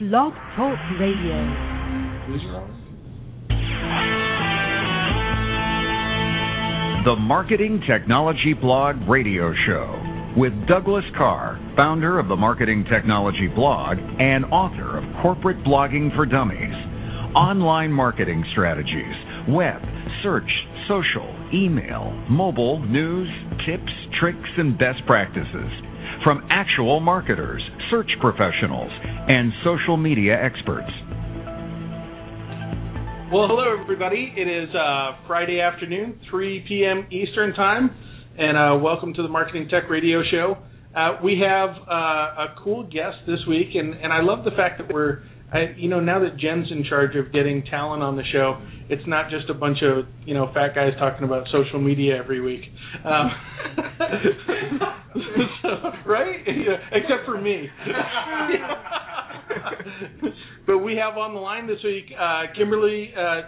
Blog Talk Radio. The Marketing Technology Blog Radio Show with Douglas Karr, founder of the Marketing Technology Blog and author of Corporate Blogging for Dummies. Online marketing strategies, web, search, social, email, mobile, news, tips, tricks, and best practices from actual marketers, search professionals, and social media experts. Well, hello, everybody. It is uh, Friday afternoon, 3 p.m. Eastern Time, and uh, welcome to the Marketing Tech Radio Show. Uh, we have uh, a cool guest this week, and, and I love the fact that we're, I, you know, now that Jen's in charge of getting talent on the show, it's not just a bunch of, you know, fat guys talking about social media every week. Um, so, right? Yeah, except for me. but we have on the line this week uh, Kimberly. Uh,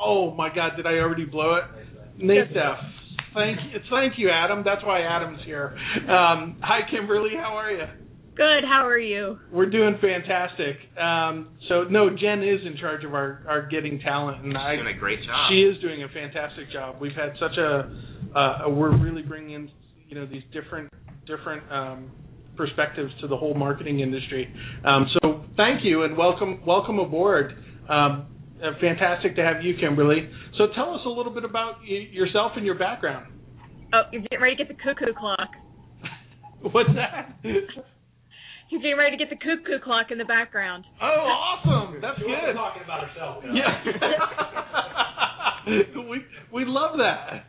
oh my God, did I already blow it? Natef. Thank you, thank you, Adam. That's why Adam's here. Um, hi, Kimberly. How are you? Good. How are you? We're doing fantastic. Um, so no, Jen is in charge of our, our getting talent, and She's I doing a great job. she is doing a fantastic job. We've had such a, uh, we're really bringing in, you know, these different different um, perspectives to the whole marketing industry. Um, so thank you and welcome welcome aboard. Um, uh, fantastic to have you, Kimberly. So tell us a little bit about y- yourself and your background. Oh, you're getting ready to get the cuckoo clock. What's that? You're getting ready to get the cuckoo clock in the background. Oh, awesome! That's good. talking about herself. Yeah. we we love that.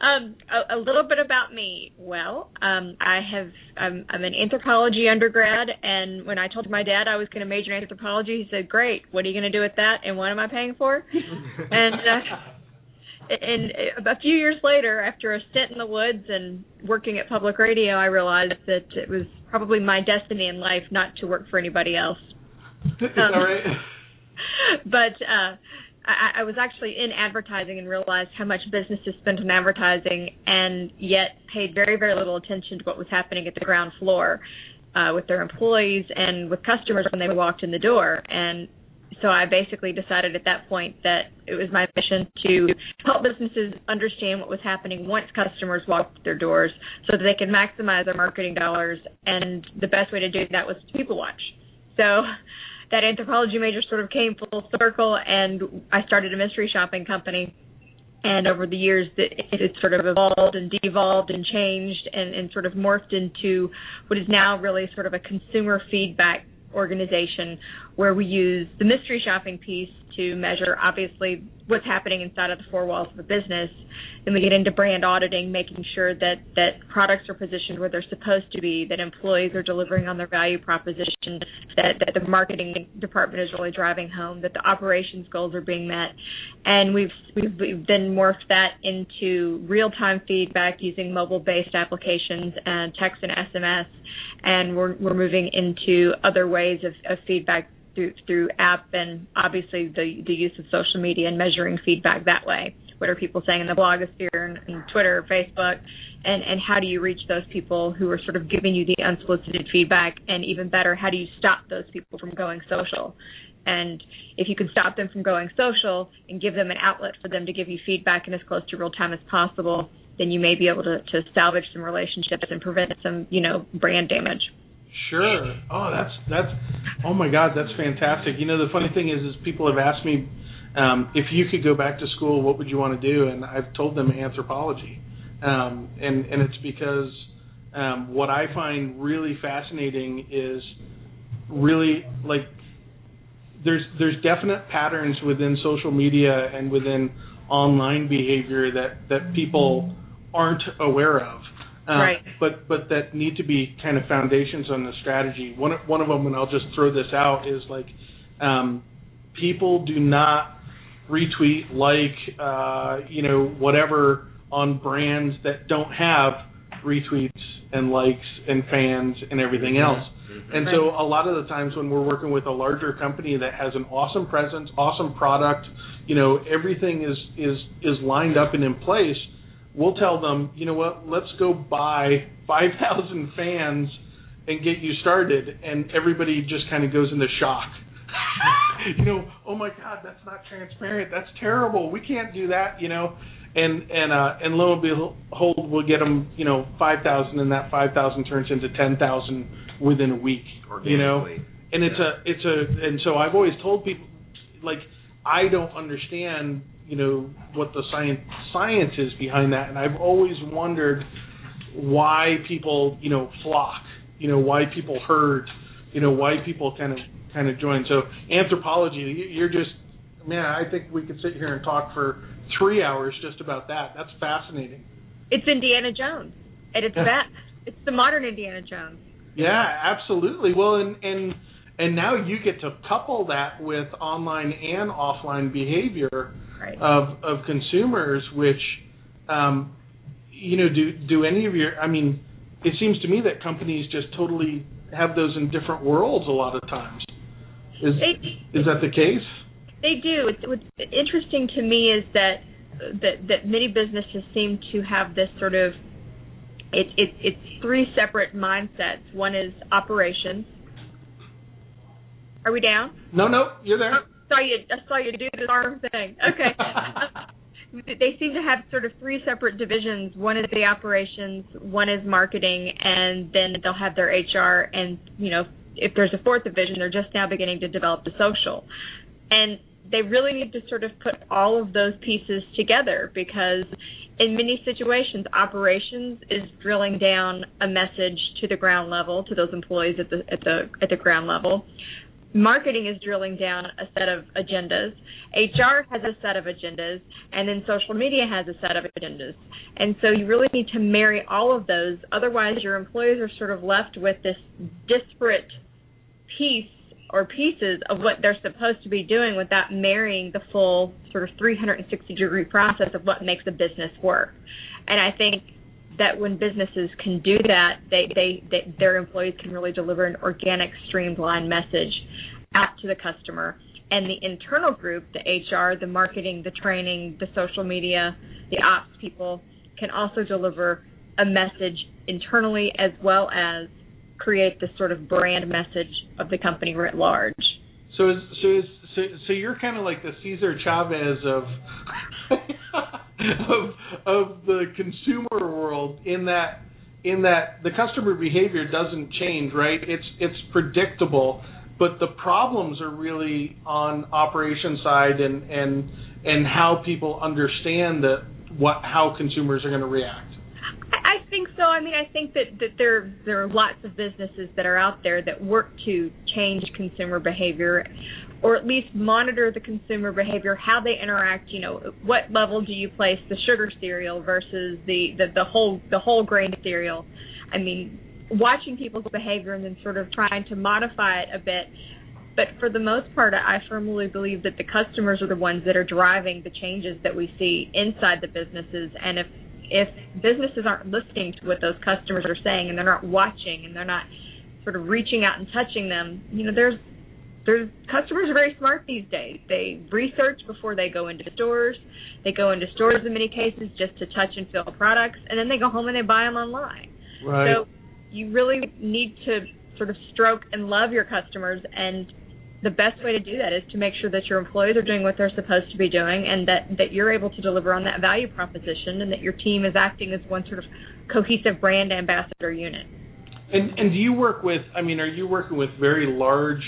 Um, a, a little bit about me. Well, um, I have I'm, I'm an anthropology undergrad, and when I told my dad I was going to major in anthropology, he said, "Great. What are you going to do with that? And what am I paying for?" and uh, and a few years later, after a stint in the woods and working at public radio, I realized that it was probably my destiny in life not to work for anybody else. Is that right? but uh I, I was actually in advertising and realized how much businesses spent on advertising and yet paid very, very little attention to what was happening at the ground floor uh, with their employees and with customers when they walked in the door. And so I basically decided at that point that it was my mission to help businesses understand what was happening once customers walked their doors so that they could maximize their marketing dollars. And the best way to do that was to people watch. So that anthropology major sort of came full circle, and I started a mystery shopping company. And over the years, it it sort of evolved and devolved and changed and, and sort of morphed into what is now really sort of a consumer feedback organization where we use the mystery shopping piece to measure obviously what's happening inside of the four walls of a business. Then we get into brand auditing, making sure that that products are positioned where they're supposed to be, that employees are delivering on their value proposition, that that the marketing department is really driving home, that the operations goals are being met, and we've we've, we've then morphed that into real-time feedback using mobile-based applications and text and SMS, and we're we're moving into other ways of, of feedback through through app and obviously the the use of social media and measuring feedback that way. What are people saying in the blogosphere and, and Twitter, Facebook, and and how do you reach those people who are sort of giving you the unsolicited feedback? And even better, how do you stop those people from going social? And if you can stop them from going social and give them an outlet for them to give you feedback in as close to real time as possible, then you may be able to, to salvage some relationships and prevent some, you know, brand damage. Sure. Oh, that's that's. Oh my God, that's fantastic. You know, the funny thing is, is people have asked me um, if you could go back to school, what would you want to do? And I've told them anthropology, um, and and it's because um, what I find really fascinating is really like there's there's definite patterns within social media and within online behavior that that people aren't aware of. Uh, Right. But but that need to be kind of foundations on the strategy. One of, one of them, and I'll just throw this out, is like um, people do not retweet, like, uh, you know, whatever on brands that don't have retweets and likes and fans and everything else. And so a lot of the times when we're working with a larger company that has an awesome presence, awesome product, you know, everything is is is lined up and in place, we'll tell them, you know what, let's go buy 5,000 fans and get you started, and everybody just kind of goes into shock. you know, oh my God, that's not transparent. That's terrible. We can't do that. You know, and and uh, and lo and behold, we'll get them. You know, five thousand, and that five thousand turns into ten thousand within a week. You know, and it's Yeah. a it's a and so I've always told people like I don't understand you know what the science science is behind that, and I've always wondered why people you know flock, you know why people herd, you know why people kind of kind of join. So anthropology, you- you're just man, I think we could sit here and talk for three hours just about that. That's fascinating. It's Indiana Jones, and it's Yeah. that. It's the modern Indiana Jones. Yeah, absolutely. Well, and and and now you get to couple that with online and offline behavior Right. of of consumers, which um, you know do do any of your? I mean, it seems to me that companies just totally have those in different worlds a lot of times. Is They is that the case? they do. It's, what's interesting to me is that that that many businesses seem to have this sort of it's it's it's three separate mindsets. One is operations. Are we down? No, no, you're there. Saw you I saw you do this arm thing. Okay. they seem to have sort of three separate divisions. One is the operations, one is marketing, and then they'll have their HR and you know, if there's a fourth division, they're just now beginning to develop the social. And they really need to sort of put all of those pieces together because in many situations operations is drilling down a message to the ground level to those employees at the at the at the ground level marketing is drilling down a set of agendas. Hr has a set of agendas and then social media has a set of agendas. And so you really need to marry all of those. Otherwise your employees are sort of left with this disparate piece or pieces of what they're supposed to be doing without marrying the full sort of 360 degree process of what makes a business work. And I think that when businesses can do that, they, they, they their employees can really deliver an organic, streamlined message out to the customer. And the internal group, the HR, the marketing, the training, the social media, the ops people can also deliver a message internally as well as create this sort of brand message of the company writ large. So is, so is, so you're kind of like the Cesar Chavez of of of the consumer world in that in that the customer behavior doesn't change, right? It's it's predictable, but the problems are really on operation side and and and how people understand that what how consumers are going to react. I I think so. I mean, I think that, that there there are lots of businesses that are out there that work to change consumer behavior, or at least monitor the consumer behavior, how they interact. You know, what level do you place the sugar cereal versus the the, the whole the whole grain cereal? I mean, watching people's behavior and then sort of trying to modify it a bit. But for the most part, I firmly believe that the customers are the ones that are driving the changes that we see inside the businesses. And if if businesses aren't listening to what those customers are saying and they're not watching and they're not sort of reaching out and touching them, you know, there's there's customers are very smart these days. They research before they go into stores. They go into stores in many cases just to touch and feel products, and then they go home and they buy them online. Right. So you really need to sort of stroke and love your customers and the best way to do that is to make sure that your employees are doing what they're supposed to be doing and that, that you're able to deliver on that value proposition and that your team is acting as one sort of cohesive brand ambassador unit. And and do you work with? I mean, are you working with very large,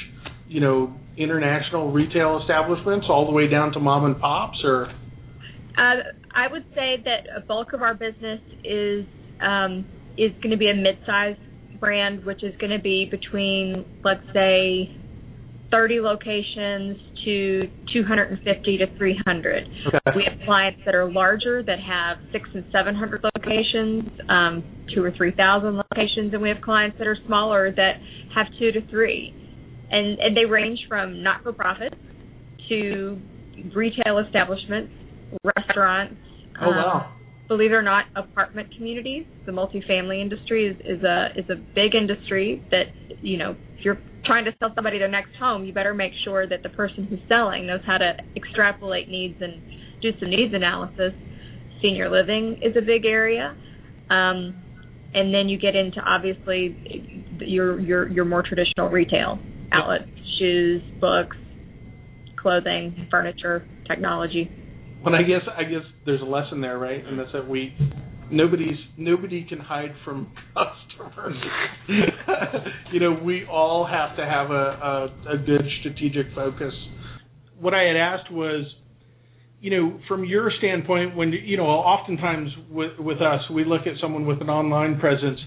you know, international retail establishments all the way down to mom and pops, or? Uh, I would say that a bulk of our business is um, is going to be a mid-sized brand, which is going to be between, let's say, 30 locations to 250 to 300. Okay. We have clients that are larger that have six and 700 locations, um, two or 3,000 locations, and we have clients that are smaller that have two to three. And, and they range from not-for-profit to retail establishments, restaurants. Oh wow. um, believe it or not, apartment communities, the multifamily industry is, is a is a big industry that you know if you're trying to sell somebody their next home, you better make sure that the person who's selling knows how to extrapolate needs and do some needs analysis. Senior living is a big area. Um, and then you get into obviously your your your more traditional retail outlets, shoes, books, clothing, furniture, technology. Well, I guess I guess there's a lesson there, right? And that's that we nobody's nobody can hide from customers. you know, we all have to have a, a, a good strategic focus. What I had asked was, you know, from your standpoint, when you know, oftentimes with with us, we look at someone with an online presence,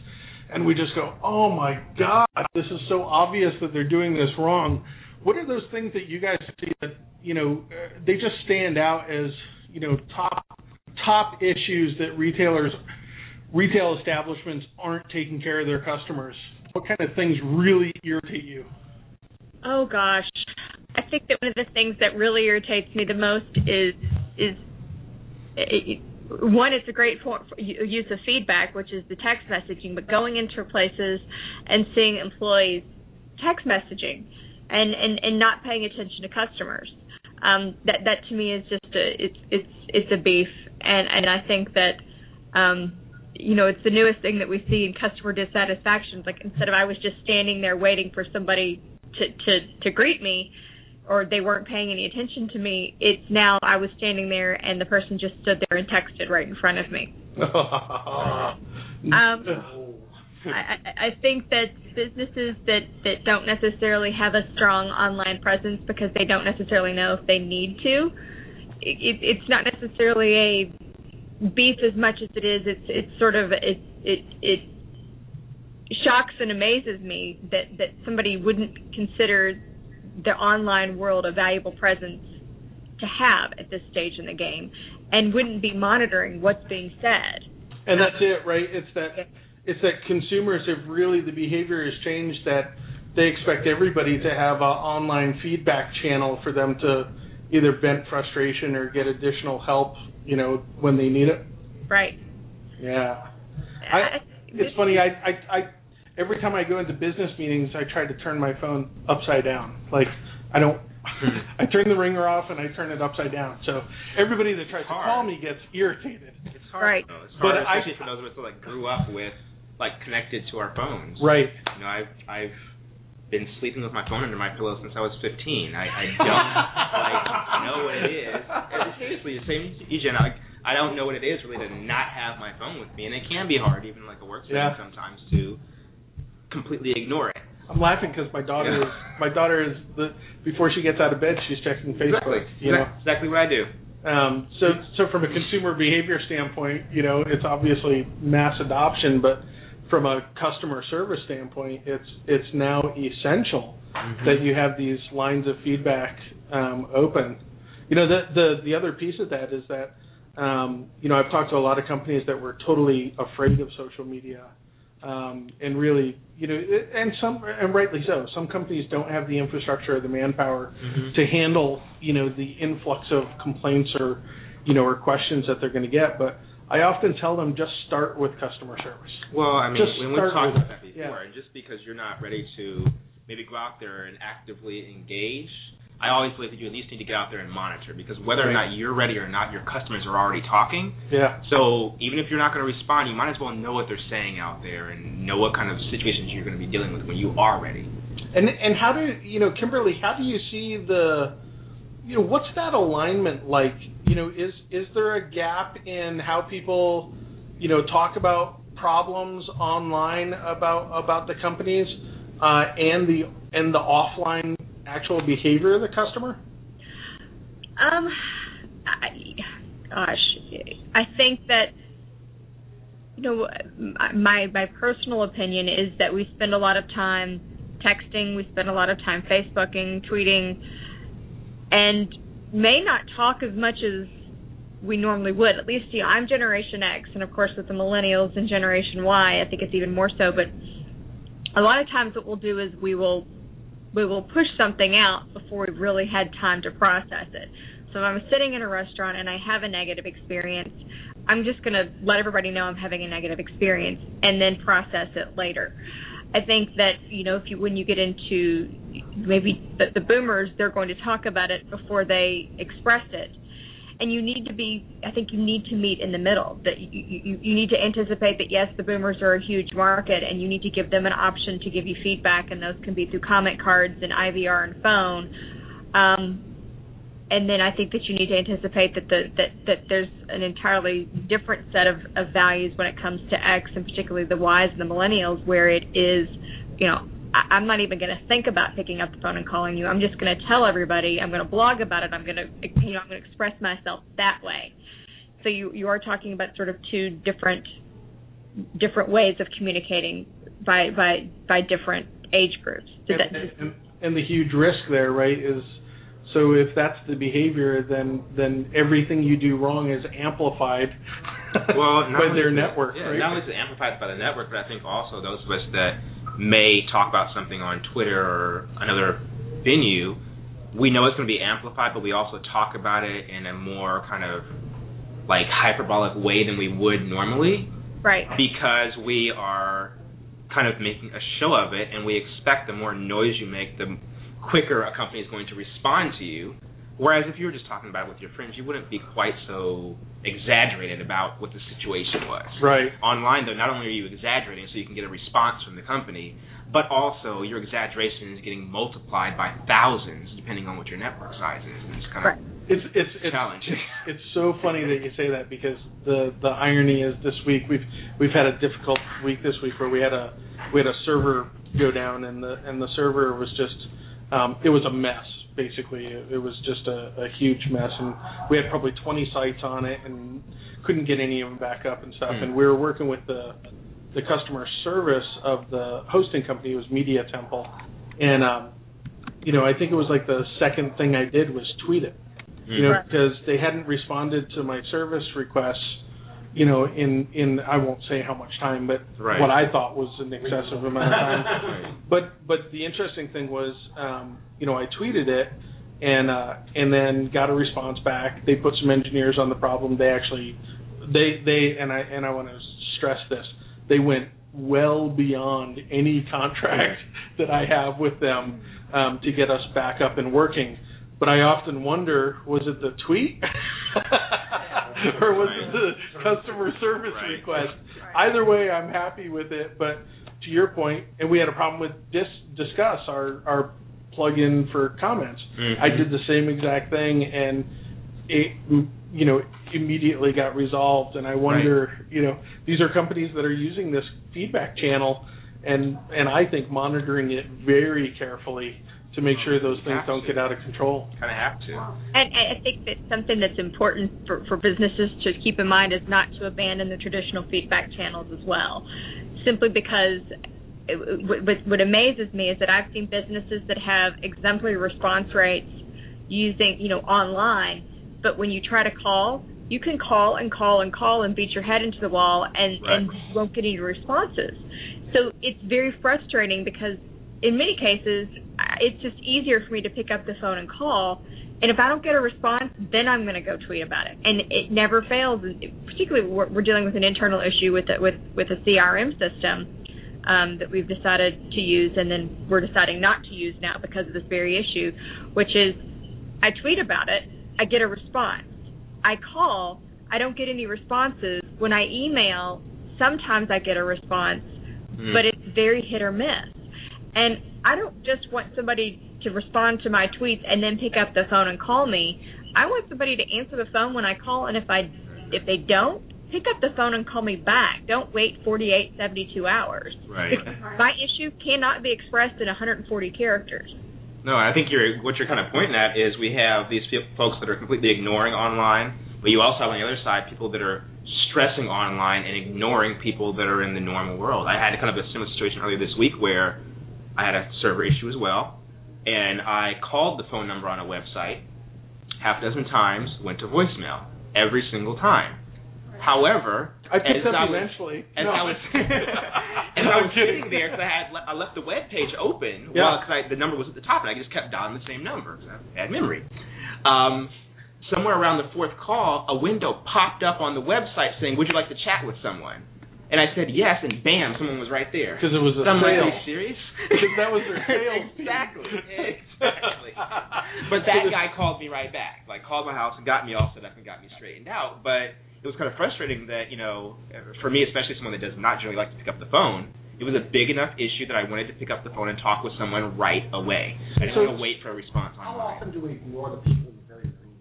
and we just go, "Oh my God, this is so obvious that they're doing this wrong." What are those things that you guys see that you know they just stand out as you know top top issues that retailers retail establishments aren't taking care of their customers? What kind of things really irritate you? Oh gosh, I think that one of the things that really irritates me the most is is it, one, it's a great for, use of feedback, which is the text messaging, but going into places and seeing employees text messaging and, and, and not paying attention to customers. Um, that that to me is just a it's it's it's a beef, and and I think that um, you know it's the newest thing that we see in customer dissatisfaction. Like instead of I was just standing there waiting for somebody to to to greet me, or they weren't paying any attention to me. It's now I was standing there and the person just stood there and texted right in front of me. um, I, I think that businesses that that don't necessarily have a strong online presence because they don't necessarily know if they need to. It, it's not necessarily a beef as much as it is. It's it's sort of it it it shocks and amazes me that that somebody wouldn't consider the online world a valuable presence to have at this stage in the game and wouldn't be monitoring what's being said. And that's it, right? It's that it's that consumers have really the behavior has changed that they expect everybody to have an online feedback channel for them to either vent frustration or get additional help, you know, when they need it. Right. Yeah. I, it's funny. I, I, I every time I go into business meetings, I try to turn my phone upside down. Like I don't. Mm-hmm. I turn the ringer off and I turn it upside down. So everybody that tries to call me gets irritated. It's hard. Right. Though. It's hard, But I- especially for those of us that like grew up with like connected to our phones. Right. You know, I've I've been sleeping with my phone under my pillow since I was 15. I, I don't like know what it is. And seriously, the same Jen. Like I don't know what it is really to not have my phone with me, and it can be hard, even like a work setting Yeah. sometimes, to completely ignore it. I'm laughing because my daughter Yeah. is my daughter is the before she gets out of bed she's checking Facebook. Exactly. You know. Exactly what I do. Um, so so from a consumer behavior standpoint, you know, it's obviously mass adoption, but from a customer service standpoint, it's it's now essential that you have these lines of feedback um, open. You know, the the the other piece of that is that um, you know I've talked to a lot of companies that were totally afraid of social media, um, and really you know, and some and rightly so. Some companies don't have the infrastructure or the manpower to handle you know the influx of complaints or you know or questions that they're going to get, but I often tell them just start with customer service. Well, I mean, Just when we've talked about that before, Yeah. and just because you're not ready to maybe go out there and actively engage, I always believe that you at least need to get out there and monitor because whether or not you're ready or not, your customers are already talking. Yeah. So even if you're not going to respond, you might as well know what they're saying out there and know what kind of situations you're going to be dealing with when you are ready. And and how do you know, Kimberly? How do you see the, you know, what's that alignment like? You know, is is there a gap in how people, you know, talk about problems online about about the companies, uh, and the and the offline actual behavior of the customer? Um, I, gosh, I think that you know my my personal opinion is that we spend a lot of time texting, we spend a lot of time Facebooking, tweeting, and may not talk as much as we normally would. At least, you know, I'm Generation X, and of course, with the Millennials and Generation Y, I think it's even more so. But a lot of times, what we'll do is we will we will push something out before we've really had time to process it. So if I'm sitting in a restaurant and I have a negative experience, I'm just going to let everybody know I'm having a negative experience and then process it later. I think that you know if you when you get into maybe the, the boomers, they're going to talk about it before they express it. And you need to be i think you need to meet in the middle that you, you you need to anticipate that yes the boomers are a huge market and you need to give them an option to give you feedback and those can be through comment cards and ivr and phone. Um, and then I think that you need to anticipate that the that that there's an entirely different set of, of values when it comes to X and particularly the Ys and the millennials where it is, you know, I, I'm not even going to think about picking up the phone and calling you. I'm just going to tell everybody. I'm going to blog about it. I'm going to you know I'm going to express myself that way. So you you are talking about sort of two different different ways of communicating by by by different age groups. And, that, and, and the huge risk there, right, is so if that's the behavior, then then everything you do wrong is amplified well, by their network, yeah, right? Not only is it amplified by the network, but I think also those of us that may talk about something on Twitter or another venue, we know it's going to be amplified, but we also talk about it in a more kind of like hyperbolic way than we would normally. Right. Because we are kind of making a show of it, and we expect the more noise you make, the quicker a company is going to respond to you. Whereas if you were just talking about it with your friends, you wouldn't be quite so exaggerated about what the situation was. Right. Online, though, not only are you exaggerating so you can get a response from the company, but also your exaggeration is getting multiplied by thousands depending on what your network size is. And it's kind right. of it's it's it's challenging. It's so funny that you say that because the the irony is this week we've we've had a difficult week this week where we had a we had a server go down and the and the server was just um, it was a mess basically. It, it was just a, a huge mess, and we had probably 20 sites on it, and couldn't get any of them back up and stuff. Hmm. And we were working with the the customer service of the hosting company. It was Media Temple, and um, you know I think it was like the second thing I did was tweet it. You know, Right. because they hadn't responded to my service requests. You know, in in I won't say how much time, but Right. what I thought was an excessive amount of time. But but the interesting thing was, um, you know, I tweeted it, and uh, and then got a response back. They put some engineers on the problem. They actually, they they and I and I want to stress this. They went well beyond any contract that I have with them um, to get us back up and working. But I often wonder, was it the tweet, or was it the customer service Right. request? Either way, I'm happy with it. But to your point, and we had a problem with dis Disqus our our plugin for comments. Mhm. I did the same exact thing, and it you know immediately got resolved. And I wonder, you know, these are companies that are using this feedback channel, and and I think monitoring it very carefully to make sure those things don't get out of control. Kind of have to. And I I think that something that's important for, for businesses to keep in mind is not to abandon the traditional feedback channels as well. Simply because it, what, what- what amazes me is that I've seen businesses that have exemplary response rates using, you know, online, but when you try to call, you can call and call and call and beat your head into the wall and, Right. and won't get any responses. So it's very frustrating because in many cases, it's just easier for me to pick up the phone and call. And if I don't get a response, then I'm going to go tweet about it. And it never fails. Particularly, we're, we're dealing with an internal issue with a, with with a CRM system um, that we've decided to use, and then we're deciding not to use now because of this very issue, which is I tweet about it, I get a response. I call, I don't get any responses. When I email, sometimes I get a response, Mm. but it's very hit or miss. And I don't just want somebody to respond to my tweets and then pick up the phone and call me. I want somebody to answer the phone when I call, and if I if they don't, pick up the phone and call me back. Don't wait 48, 72 hours. Right. My issue cannot be expressed in 140 characters. No, I think you're what you're kind of pointing at is we have these folks that are completely ignoring online, but you also have on the other side people that are stressing online and ignoring people that are in the normal world. I had kind of a similar situation earlier this week where I had a server issue as well, and I called the phone number on a website half a dozen times, went to voicemail every single time. However, I picked up I was- eventually. as No. I was as No, I was sitting there, because I had le- I left the web page open, Yeah. well, because the number was at the top, and I just kept dialing the same number because I have bad memory. Um, somewhere around the fourth call, a window popped up on the website saying, "Would you like to chat with someone?" And I said yes, and bam, someone was right there. Because it was a So I'm like, sale. "Are you serious?" Because that was their sales pitch. exactly, exactly. But that guy called me right back. Like called my house and got me all set up and got me straightened out. But it was kind of frustrating that you know, for me, especially someone that does not generally like to pick up the phone, it was a big enough issue that I wanted to pick up the phone and talk with someone right away. I didn't So- want to wait for a response How often do we ignore the people in the very green?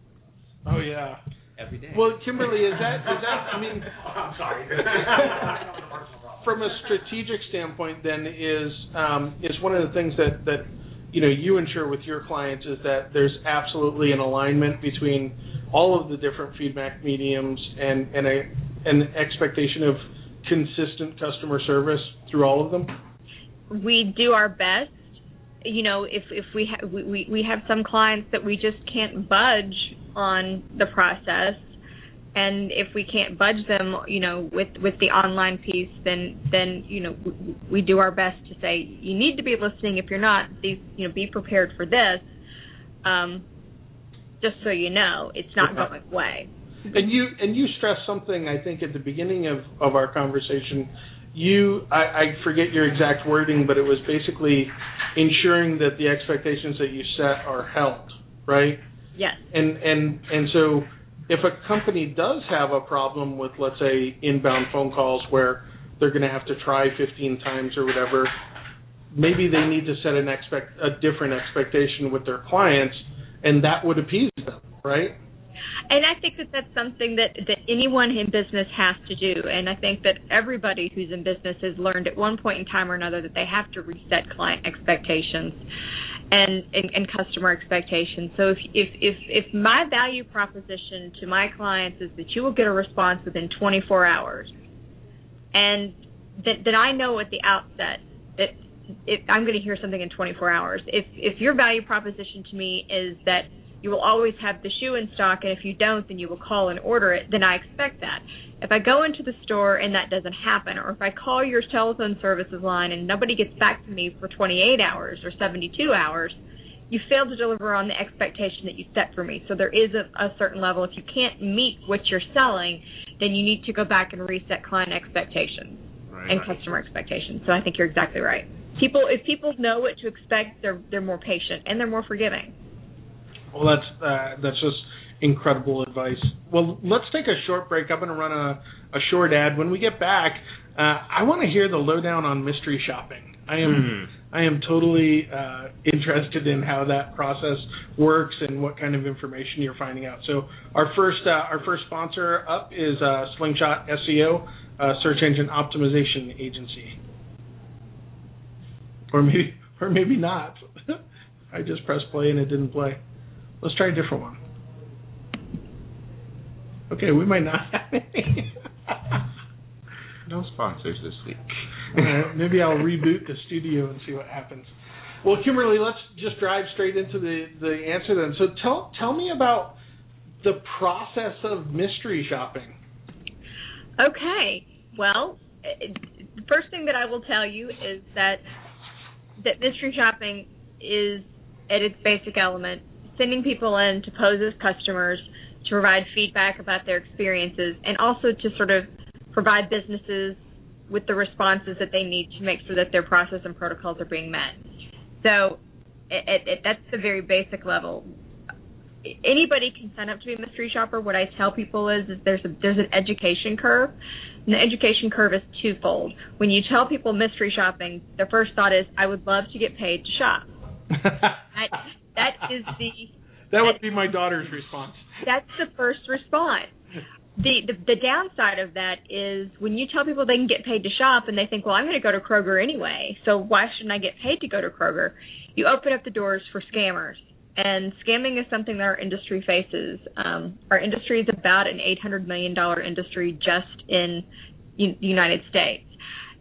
Oh yeah. Every day. Well, Kimberly, is that is that? I mean, I'm sorry. from a strategic standpoint, then is um, is one of the things that that you know you ensure with your clients is that there's absolutely an alignment between all of the different feedback mediums and and a an expectation of consistent customer service through all of them. we do our best. You know, if if we ha- we we- have some clients that we just can't budge on the process, and if we can't budge them, you know, with with the online piece, then then you know we, we do our best to say you need to be listening. If you're not, these you know, be prepared for this. Um, just so you know, it's not Okay. going away. And you and you stressed something I think at the beginning of of our conversation. You I, I forget your exact wording, but it was basically ensuring that the expectations that you set are held, right? Yes. And and and so if a company does have a problem with let's say inbound phone calls where they're going to have to try 15 times or whatever, maybe they need to set an expect a different expectation with their clients, and that would appease them, right? And I think that that's something that that anyone in business has to do. And I think that everybody who's in business has learned at one point in time or another that they have to reset client expectations and and, and customer expectations. So if if if if my value proposition to my clients is that you will get a response within 24 hours, and that then I know at the outset that I'm going to hear something in 24 hours. If if your value proposition to me is that you will always have the shoe in stock, and if you don't, then you will call and order it, then I expect that. If I go into the store and that doesn't happen, or if I call your telephone services line and nobody gets back to me for 28 hours or 72 hours, you failed to deliver on the expectation that you set for me. So there is a, a certain level. If you can't meet what you're selling, then you need to go back and reset client expectations right. and customer expectations. So I think you're exactly right. People, if people know what to expect, they're they're more patient and they're more forgiving. Well, that's uh, that's just incredible advice. Well, let's take a short break. I'm going to run a, a short ad. When we get back, uh, I want to hear the lowdown on mystery shopping. I am Hmm. I am totally uh, interested in how that process works and what kind of information you're finding out. So our first uh, our first sponsor up is uh, Slingshot SEO, uh, search engine optimization agency. Or maybe or maybe not. I just pressed play and it didn't play. Let's try a different one. Okay, we might not have any. No sponsors this week. All right, maybe I'll reboot the studio and see what happens. Well, Kimberly, let's just drive straight into the the answer then. So tell tell me about the process of mystery shopping. Okay. Well, the first thing that I will tell you is that that mystery shopping is at its basic element sending people in to pose as customers to provide feedback about their experiences and also to sort of provide businesses with the responses that they need to make sure that their process and protocols are being met. So it, it, that's the very basic level. Anybody can sign up to be a mystery shopper. What I tell people is, is there's a there's an education curve. And the education curve is twofold. When you tell people mystery shopping, their first thought is, I would love to get paid to shop. that is the that would be my daughter's response. that's the first response. The, the the downside of that is when you tell people they can get paid to shop and they think, well, I'm going to go to Kroger anyway, so why shouldn't I get paid to go to Kroger? You open up the doors for scammers, and scamming is something that our industry faces. Um, our industry is about an 800 million dollar industry just in U- the United States.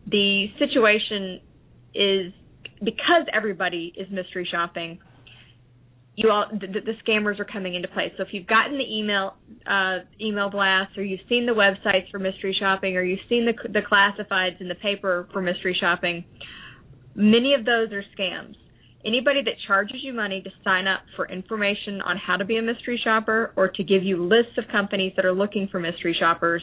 The situation is because everybody is mystery shopping you all the, the scammers are coming into play. So if you've gotten the email uh, email blast, or you've seen the websites for mystery shopping, or you've seen the the classifieds in the paper for mystery shopping, many of those are scams. Anybody that charges you money to sign up for information on how to be a mystery shopper or to give you lists of companies that are looking for mystery shoppers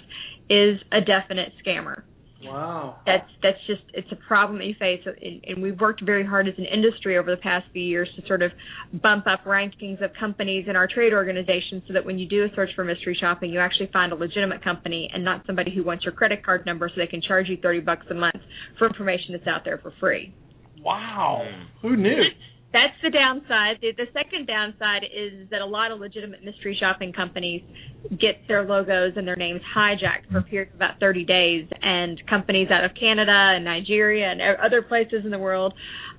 is a definite scammer. Wow. That's that's just it's a problem that you face, and, and we've worked very hard as an industry over the past few years to sort of bump up rankings of companies in our trade organization, so that when you do a search for mystery shopping, you actually find a legitimate company and not somebody who wants your credit card number so they can charge you thirty bucks a month for information that's out there for free. Wow. Who knew? That's the downside. The, the second downside is that a lot of legitimate mystery shopping companies get their logos and their names hijacked for a period of about 30 days, and companies out of Canada and Nigeria and other places in the world,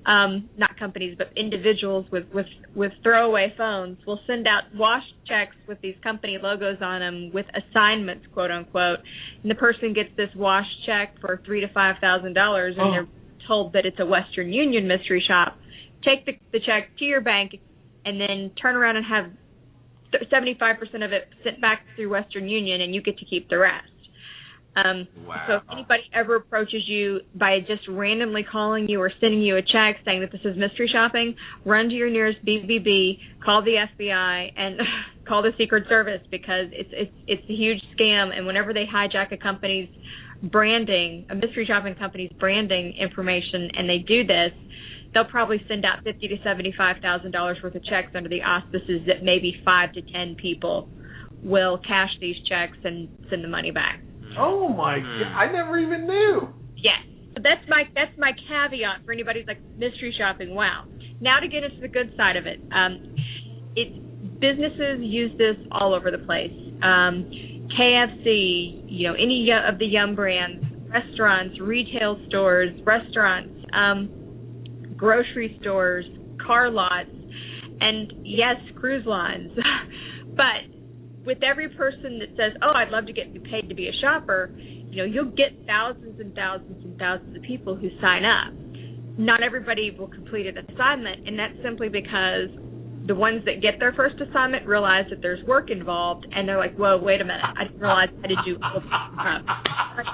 um, not companies but individuals with with with throwaway phones will send out wash checks with these company logos on them with assignments, quote unquote, and the person gets this wash check for three to five thousand dollars, and Oh. they're told that it's a Western Union mystery shop take the, the check to your bank and then turn around and have 75% of it sent back through Western Union and you get to keep the rest. Um, Wow. So if anybody ever approaches you by just randomly calling you or sending you a check saying that this is mystery shopping, run to your nearest BBB, call the FBI, and call the Secret Service because it's it's it's a huge scam. And whenever they hijack a company's branding, a mystery shopping company's branding information, and they do this, they'll probably send out fifty to seventy-five thousand dollars worth of checks under the auspices that maybe five to ten people will cash these checks and send the money back. Oh my Hmm. god! I never even knew. Yes. That's my that's my caveat for anybody who's like mystery shopping. Wow. Now to get into the good side of it. Um, it's businesses use this all over the place. Um, KFC, you know, any of the Yum brands, restaurants, retail stores, restaurants, um, grocery stores, car lots, and yes, cruise lines. but with every person that says, "Oh, I'd love to get paid to be a shopper," you know, you'll get thousands and thousands and thousands of people who sign up. Not everybody will complete an assignment, and that's simply because the ones that get their first assignment realize that there's work involved, and they're like, "Whoa, wait a minute! I didn't realize I had to do all this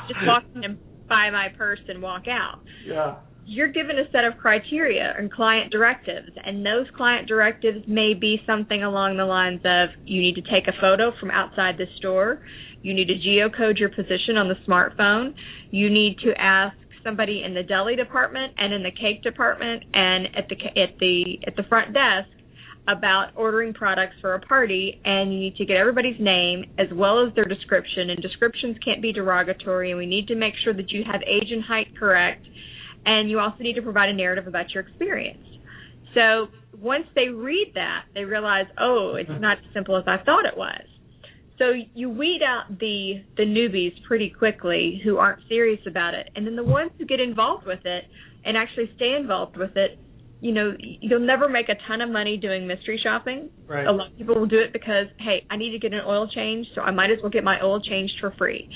just walk in and buy my purse and walk out." Yeah. You're given a set of criteria and client directives, and those client directives may be something along the lines of you need to take a photo from outside the store, you need to geocode your position on the smartphone, you need to ask somebody in the deli department and in the cake department and at the at the at the front desk about ordering products for a party and you need to get everybody's name as well as their description and descriptions can't be derogatory and we need to make sure that you have age and height correct and you also need to provide a narrative about your experience. So once they read that, they realize, oh, it's uh-huh. not as simple as I thought it was. So you weed out the the newbies pretty quickly who aren't serious about it, and then the ones who get involved with it and actually stay involved with it, you know, you'll never make a ton of money doing mystery shopping. Right. A lot of people will do it because, hey, I need to get an oil change, so I might as well get my oil changed for free.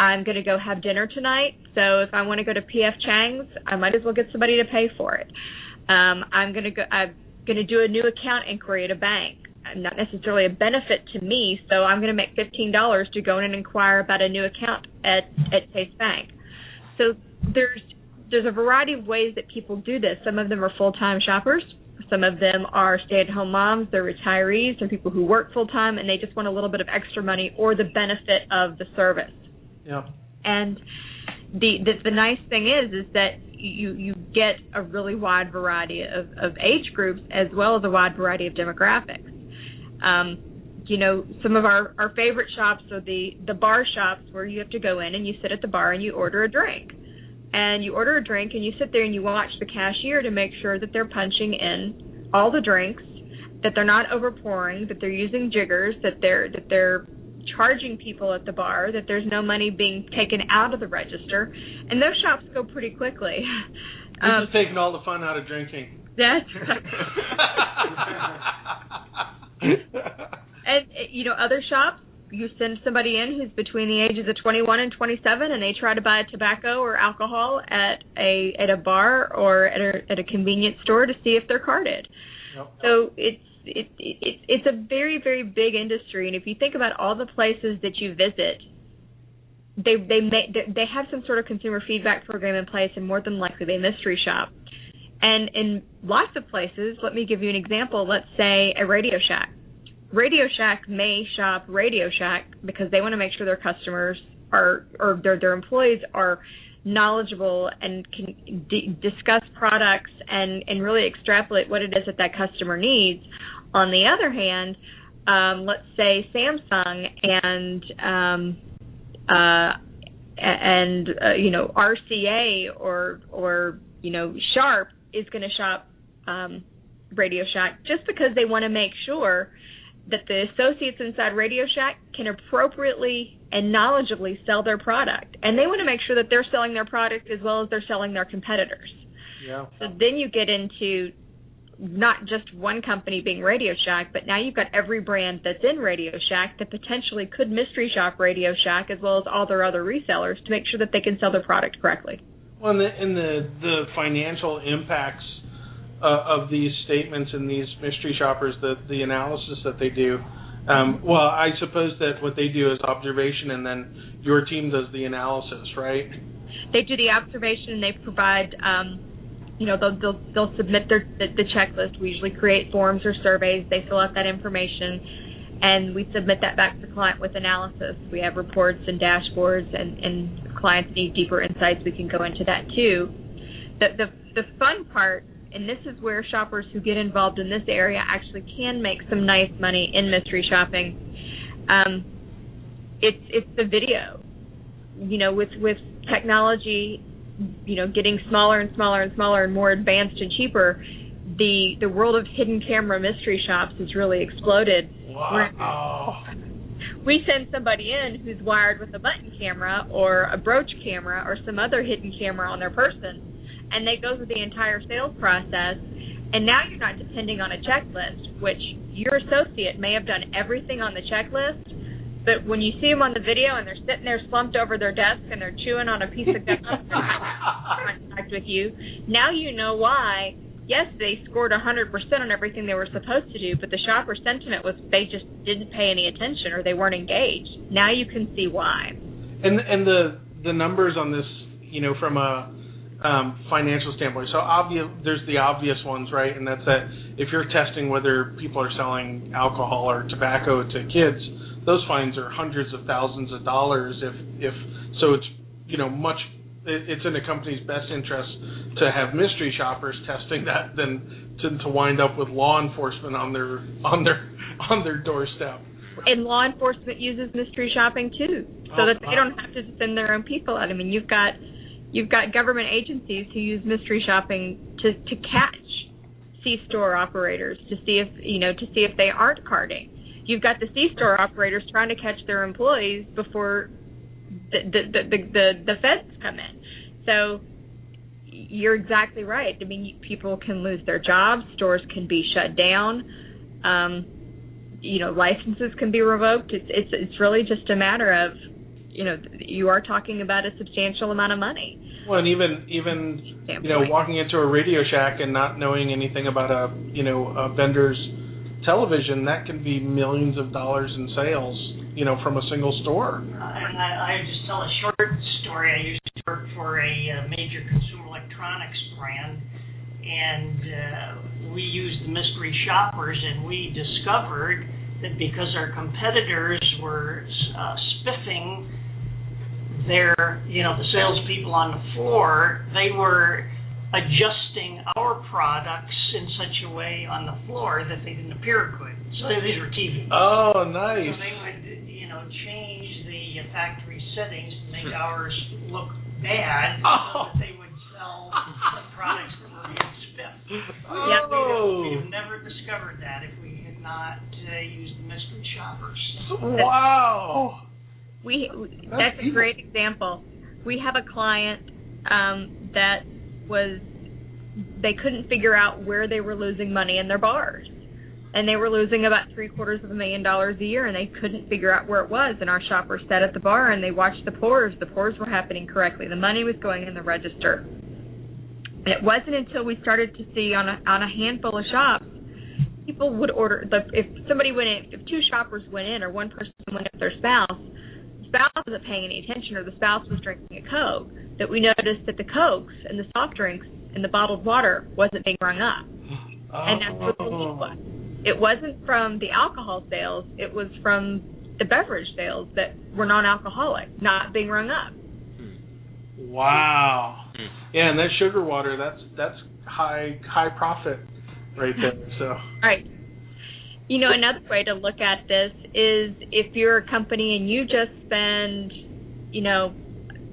I'm going to go have dinner tonight, so if I want to go to PF Chang's, I might as well get somebody to pay for it. Um, I'm going to go. I'm going to do a new account inquiry at a bank. Not necessarily a benefit to me, so I'm going to make fifteen dollars to go in and inquire about a new account at at Chase Bank. So there's there's a variety of ways that people do this. Some of them are full time shoppers. Some of them are stay at home moms. They're retirees. They're people who work full time and they just want a little bit of extra money or the benefit of the service. Yeah. And the, the the nice thing is is that you you get a really wide variety of, of age groups as well as a wide variety of demographics. Um, you know, some of our, our favorite shops are the, the bar shops where you have to go in and you sit at the bar and you order a drink. And you order a drink and you sit there and you watch the cashier to make sure that they're punching in all the drinks, that they're not overpouring, that they're using jiggers, that they're that they're charging people at the bar, that there's no money being taken out of the register. And those shops go pretty quickly. This Um, is taking all the fun out of drinking. that's and uh, you know other shops you send somebody in who's between the ages of 21 and 27 and they try to buy tobacco or alcohol at a at a bar or at a at a convenience store to see if they're carded. Yep. so it's it, it it's a very very big industry and if you think about all the places that you visit they they may they they have some sort of consumer feedback program in place and more than likely they mystery shop. And in lots of places let me give you an example. Let's say a radio shack radio shack may shop radio shack because they want to make sure their customers are or their their employees are knowledgeable and can d- discuss products and and really extrapolate what it is that that customer needs. On the other hand, um, let's say Samsung and um, uh, and uh, you know RCA or or you know Sharp is going to shop um, Radio Shack just because they want to make sure that the associates inside Radio Shack can appropriately and knowledgeably sell their product, and they want to make sure that they're selling their product as well as they're selling their competitors. Yeah. So then you get into not just one company being Radio Shack, but now you've got every brand that's in Radio Shack that potentially could mystery shop Radio Shack as well as all their other resellers to make sure that they can sell their product correctly. Well, and the and the, the financial impacts uh, of these statements and these mystery shoppers, the the analysis that they do. Um, well, I suppose that what they do is observation, and then your team does the analysis, right? They do the observation and they provide. Um, you know they'll they'll, they'll submit their the, the checklist. We usually create forms or surveys. They fill out that information, and we submit that back to the client with analysis. We have reports and dashboards, and and clients need deeper insights. We can go into that too. The the the fun part, and this is where shoppers who get involved in this area actually can make some nice money in mystery shopping. Um, it's it's the video. You know, with with technology you know getting smaller and smaller and smaller and more advanced and cheaper the the world of hidden camera mystery shops has really exploded Wow. we send somebody in who's wired with a button camera or a brooch camera or some other hidden camera on their person and they go through the entire sales process and now you're not depending on a checklist which your associate may have done everything on the checklist but when you see them on the video and they're sitting there slumped over their desk and they're chewing on a piece of gum contact with you, now you know why. Yes, they scored 100% on everything they were supposed to do, but the shopper sentiment was they just didn't pay any attention or they weren't engaged. Now you can see why. And and the the numbers on this, you know, from a um, financial standpoint. So obvious, there's the obvious ones, right? And that's that if you're testing whether people are selling alcohol or tobacco to kids, those fines are hundreds of thousands of dollars. If if so, it's you know much. It, it's in the company's best interest to have mystery shoppers testing that than to, to wind up with law enforcement on their on their on their doorstep. And law enforcement uses mystery shopping too, so Oh, that they don't have to send their own people out. I mean, you've got you've got government agencies who use mystery shopping to to catch C store operators to see if you know to see if they aren't carding. You've got the C store operators trying to catch their employees before the the the the, the, the feds come in. So you're exactly right. I mean, people can lose their jobs, stores can be shut down. Um, you know, licenses can be revoked. It's it's it's really just a matter of, you know, you are talking about a substantial amount of money. Well, and even even you know walking into a Radio Shack and not knowing anything about a you know a vendor's television, that can be millions of dollars in sales. You know, from a single store. Uh, and I, I just tell a short story. I used to work for a uh, major consumer electronics brand, and uh, we used the mystery shoppers, and we discovered that because our competitors were uh, spiffing their, you know, the salespeople on the floor, they were adjusting our products in such a way on the floor that they didn't appear good. So these were TV. Oh, nice. So they would, you know, change the factory settings to make ours look bad, so Oh. that they would sell the products that were being spiffed. Yeah. Oh. We'd have never discovered that if we had not uh, used the mystery shoppers. Wow. We That's that's a great example. We have a client um, that was they couldn't figure out where they were losing money in their bars. And they were losing about three quarters of a million dollars a year, and they couldn't figure out where it was. And our shoppers sat at the bar and they watched the pours. The pours were happening correctly. The money was going in the register. And it wasn't until we started to see on a on a handful of shops, people would order. The, if somebody went in, if two shoppers went in, or one person went in with their spouse, spouse wasn't paying any attention, or the spouse was drinking a coke. That we noticed that the cokes and the soft drinks and the bottled water wasn't being rung up, and that's what the leak was. It wasn't from the alcohol sales; it was from the beverage sales that were non-alcoholic, not being rung up. Wow. Mm. Yeah, and that sugar water, that's that's high high profit right there. So Right. You know, another way to look at this is if you're a company and you just spend, you know,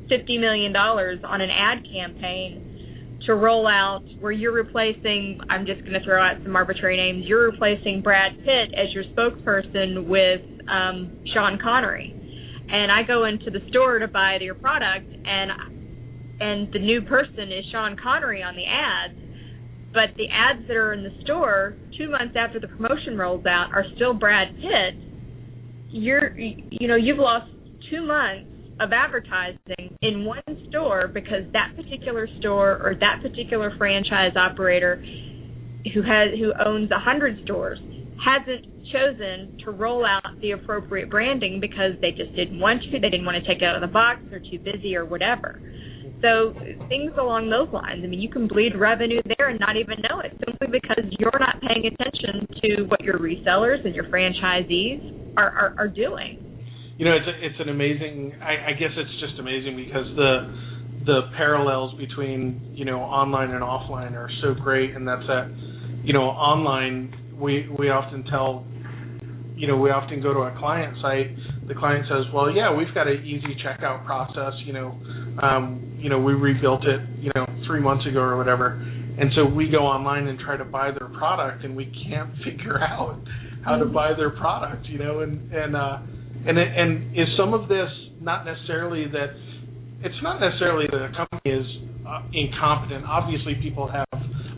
fifty million dollars on an ad campaign to roll out where you're replacing I'm just gonna throw out some arbitrary names, you're replacing Brad Pitt as your spokesperson with um Sean Connery. And I go into the store to buy your product and and the new person is Sean Connery on the ads but the ads that are in the store two months after the promotion rolls out are still Brad Pitt, you're you know you've lost two months of advertising in one store because that particular store or that particular franchise operator who has who owns a hundred stores hasn't chosen to roll out the appropriate branding because they just didn't want to, they didn't want to take it out of the box, they're too busy or whatever. So things along those lines. I mean, you can bleed revenue there and not even know it simply because you're not paying attention to what your resellers and your franchisees are are, are doing. you know, it's a, it's an amazing. I, I guess it's just amazing because the the parallels between you know online and offline are so great, and that's that. You know, online we we often tell. You know, we often go to a client site. The client says, "Well, yeah, we've got an easy checkout process. You know, um, you know, we rebuilt it, you know, three months ago or whatever." And so we go online and try to buy their product, and we can't figure out how to buy their product. You know, and and uh, and and is some of this not necessarily that it's not necessarily that a company is uh, incompetent. Obviously, people have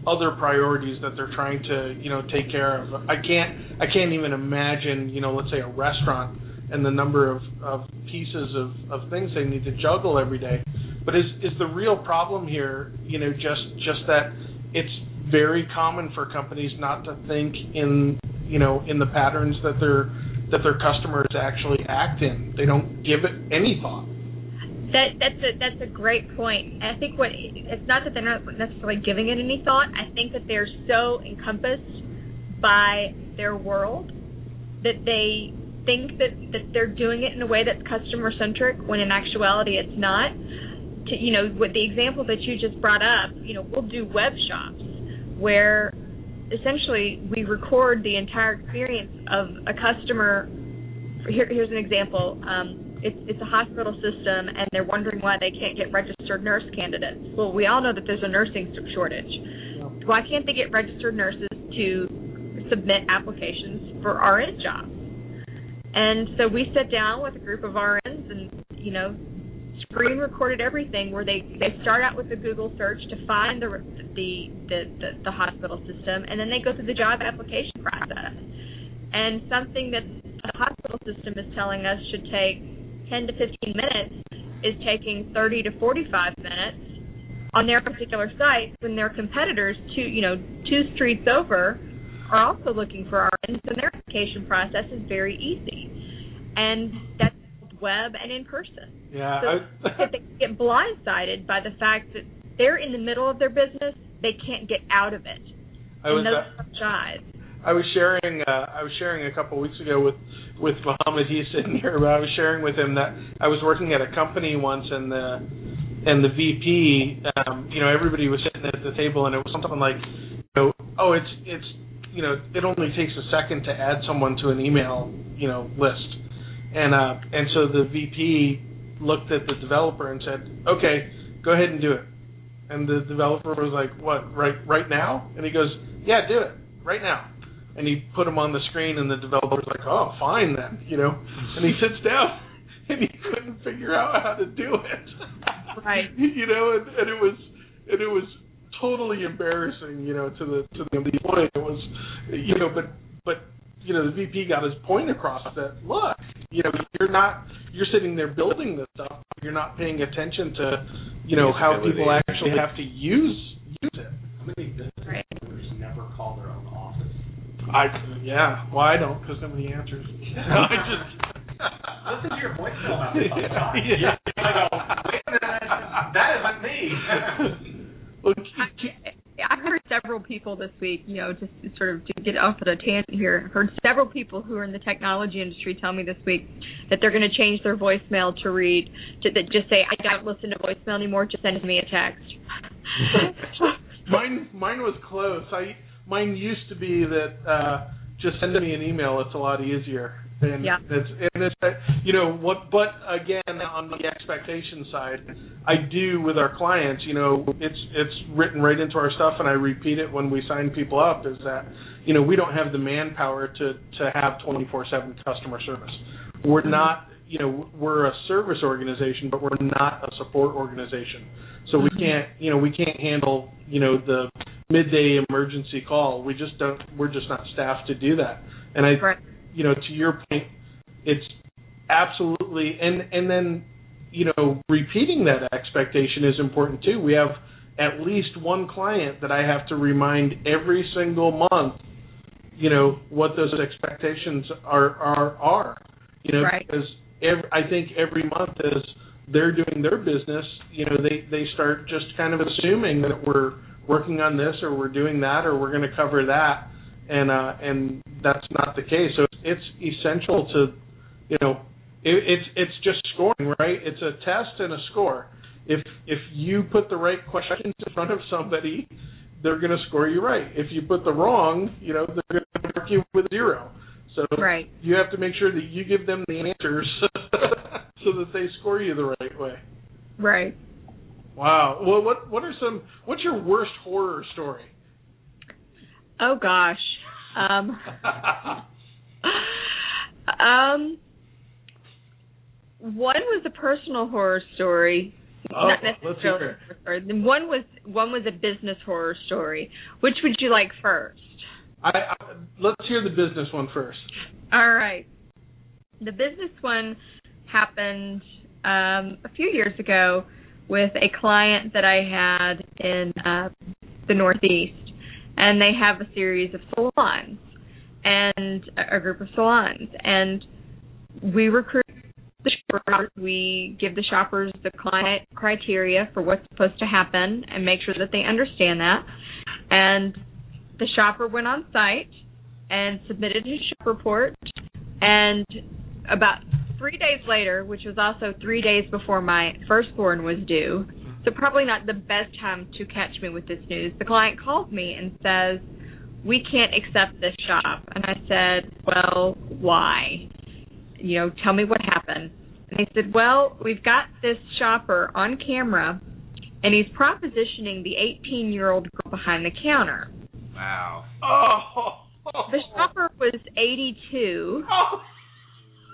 other priorities that they're trying to you know take care of. I can't I can't even imagine you know let's say a restaurant and the number of, of pieces of, of things they need to juggle every day. But is is the real problem here you know just just that it's very common for companies not to think in you know in the patterns that their that their customers actually act in. They don't give it any thought. That that's a that's a great point. I think what it's not that they're not necessarily giving it any thought. I think that they're so encompassed by their world that they think that that they're doing it in a way that's customer centric when in actuality it's not. To you know, with the example that you just brought up, you know, we'll do web shops where essentially we record the entire experience of a customer. Here, here's an example. Um, it's, it's a hospital system, and they're wondering why they can't get registered nurse candidates. Well, we all know that there's a nursing shortage. Why can't they get registered nurses to submit applications for RN jobs? And so we sat down with a group of RNs and, you know, screen recorded everything where they they start out with a Google search to find the the the, the, the hospital system, and then they go through the job application process. And something that the hospital system is telling us should take 10 to 15 minutes is taking 30 to 45 minutes on their particular site when their competitors two you know two streets over are also looking for RNs and their application process is very easy. And that's web and in person. Yeah. So I, if they get blindsided by the fact that they're in the middle of their business, they can't get out of it. I was those uh. I was sharing uh, I was sharing a couple of weeks ago with with Muhammad. He's sitting here, but I was sharing with him that I was working at a company once, and the and the VP, um, you know, everybody was sitting at the table, and it was something like, you know, oh, it's it's you know, it only takes a second to add someone to an email, you know, list, and uh, and so the VP looked at the developer and said, okay, go ahead and do it. And the developer was like, what, right right now? And he goes, yeah, do it right now and he put him on the screen and the developer's like, Oh, fine then, you know. And he sits down and he couldn't figure out how to do it. Right. you know, and, and it was and it was totally embarrassing, you know, to the to the employee. It was you know, but but you know, the VP got his point across that look, you know, you're not you're sitting there building this stuff, you're not paying attention to, you know, how people actually have to use use it. How many business never call their own office? I yeah, well I don't because nobody answers. I just Listen to your voicemail about this. Yeah. People this week, you know, just sort of to get off at a tangent here. Heard several people who are in the technology industry tell me this week that they're going to change their voicemail to read to that just say, "I don't listen to voicemail anymore. Just send me a text." mine mine was close. I mine used to be that uh just send me an email. It's a lot easier. And Yeah. it's and it's you know what but again on the expectation side, I do with our clients, you know, it's it's written right into our stuff and I repeat it when we sign people up is that you know, we don't have the manpower to to have 24/7 customer service. We're mm-hmm. not, you know, we're a service organization, but we're not a support organization. So we mm-hmm. can't, you know, we can't handle, you know, the midday emergency call. We just don't. We're just not staffed to do that. And I, Right. You know, to your point, it's absolutely and and then, you know, repeating that expectation is important too. We have at least one client that I have to remind every single month, you know, what those expectations are are are. You know, Right. because every, I think every month as they're doing their business, you know, they they start just kind of assuming that we're working on this or we're doing that or we're going to cover that, and uh, and that's not the case. So it's essential to, you know, it, it's it's just scoring, right? It's a test and a score. If if you put the right questions in front of somebody, they're going to score you right. If you put the wrong, you know, they're going to mark you with zero. So Right. you have to make sure that you give them the answers so that they score you the right way. Right. Wow. Well, what what are some? What's your worst horror story? Oh gosh. Um. um. One was a personal horror story. Oh, not let's necessarily hear it. a horror story. Then One was one was a business horror story. Which would you like first? I, I let's hear the business one first. All right. The business one happened um, a few years ago with a client that I had in uh, the Northeast, and they have a series of salons and a group of salons, and we recruit the shoppers. We give the shoppers the client criteria for what's supposed to happen and make sure that they understand that. And the shopper went on site and submitted his shop report. And about three days later, which was also three days before my firstborn was due, so probably not the best time to catch me with this news, the client calls me and says, We can't accept this shop. And I said, Well, why? You know, tell me what happened. And they said, Well, we've got this shopper on camera and he's propositioning the 18 year old girl behind the counter. Wow. Oh. The shopper was 82, Oh.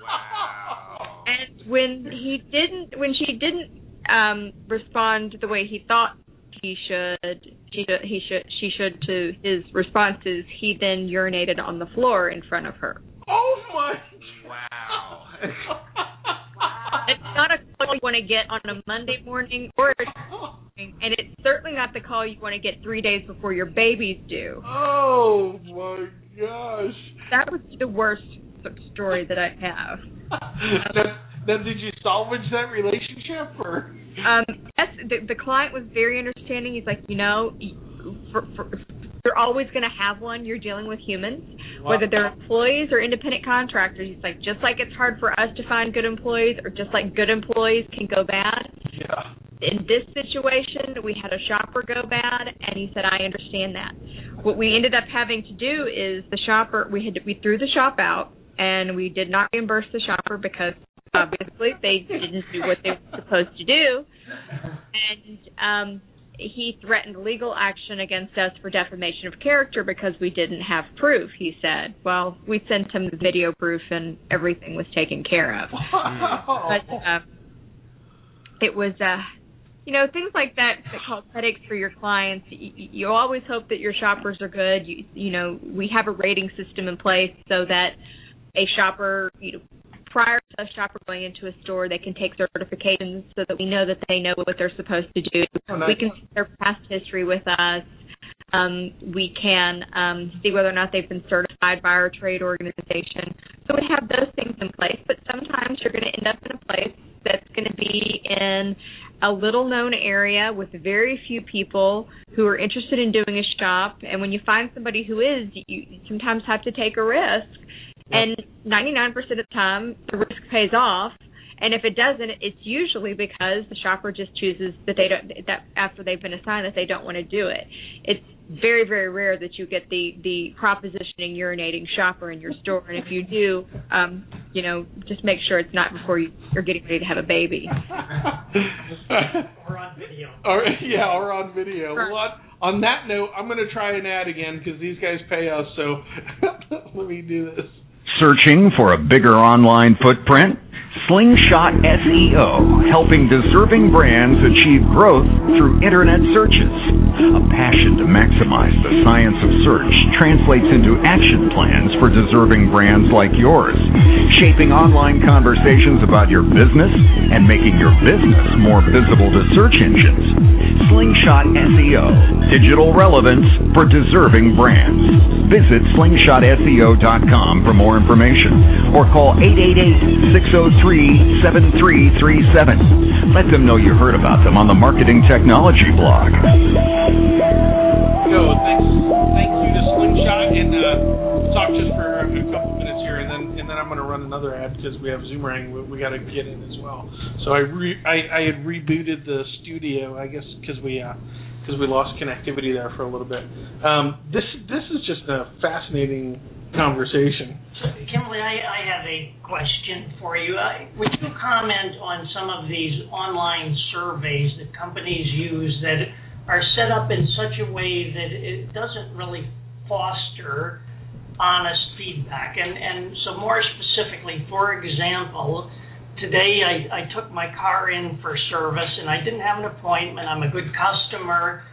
Wow. and when he didn't, when she didn't um respond the way he thought he should, she should, he should, she should to his responses, he then urinated on the floor in front of her. Oh my. Wow. It's not a call you want to get on a Monday morning or a Tuesday, and it's certainly not the call you want to get three days before your baby's due. Oh my gosh. That was the worst story that I have. then, did you salvage that relationship or? Um, yes, the, the client was very understanding. He's like, you know, for, for, you're always going to have one. You're dealing with humans, whether they're employees or independent contractors. He's like, just like it's hard for us to find good employees, or just like good employees can go bad. Yeah. In this situation, we had a shopper go bad, and he said, I understand that. What we ended up having to do is the shopper we had to, we threw the shop out, and we did not reimburse the shopper because obviously they didn't do what they were supposed to do, and um, he threatened legal action against us for defamation of character because we didn't have proof. He said, "Well, we sent him the video proof, and everything was taken care of." But uh, it was, uh, you know, things like that that cause headaches for your clients. You, you always hope that your shoppers are good. You, you know, we have a rating system in place so that a shopper, you know, prior to a shopper going into a store, they can take certifications so that we know that they know what they're supposed to do. Oh, nice. We can see their past history with us. Um, we can um, see whether or not they've been certified by our trade organization. So we have those things in place, but sometimes you're going to end up in a place that's going to be in a little known area with very few people who are interested in doing a shop and when you find somebody who is you sometimes have to take a risk and 99% of the time the risk pays off and if it doesn't it's usually because the shopper just chooses that they don't that after they've been assigned that they don't want to do it it's very very rare that you get the the propositioning urinating shopper in your store and if you do um you know just make sure it's not before you, you're getting ready to have a baby Or on video. or yeah, or on video. Well, on, on that note, I'm going to try an ad again because these guys pay us. So let me do this. Searching for a bigger online footprint? Slingshot SEO, helping deserving brands achieve growth through internet searches. A passion to maximize the science of search translates into action plans for deserving brands like yours, shaping online conversations about your business and making your business more visible to search engines. Slingshot SEO, digital relevance for deserving brands. Visit slingshotseo.com for more information or call 888-603-7337. Let them know you heard about them on the Marketing Technology blog. So thanks, thank you to Slingshot, and uh, talk just for a couple another ad because we have Zoomerang we, we got to get in as well. So I re, I, I had rebooted the studio, I guess, because we because we lost connectivity there for a little bit. Um, this this is just a fascinating conversation. So, Kimberly, I, I have a question for you. I, would you comment on some of these online surveys that companies use that are set up in such a way that it doesn't really foster honest feedback? And, and so, more specifically, for example, today I, I took my car in for service and I didn't have an appointment. I'm a good customer.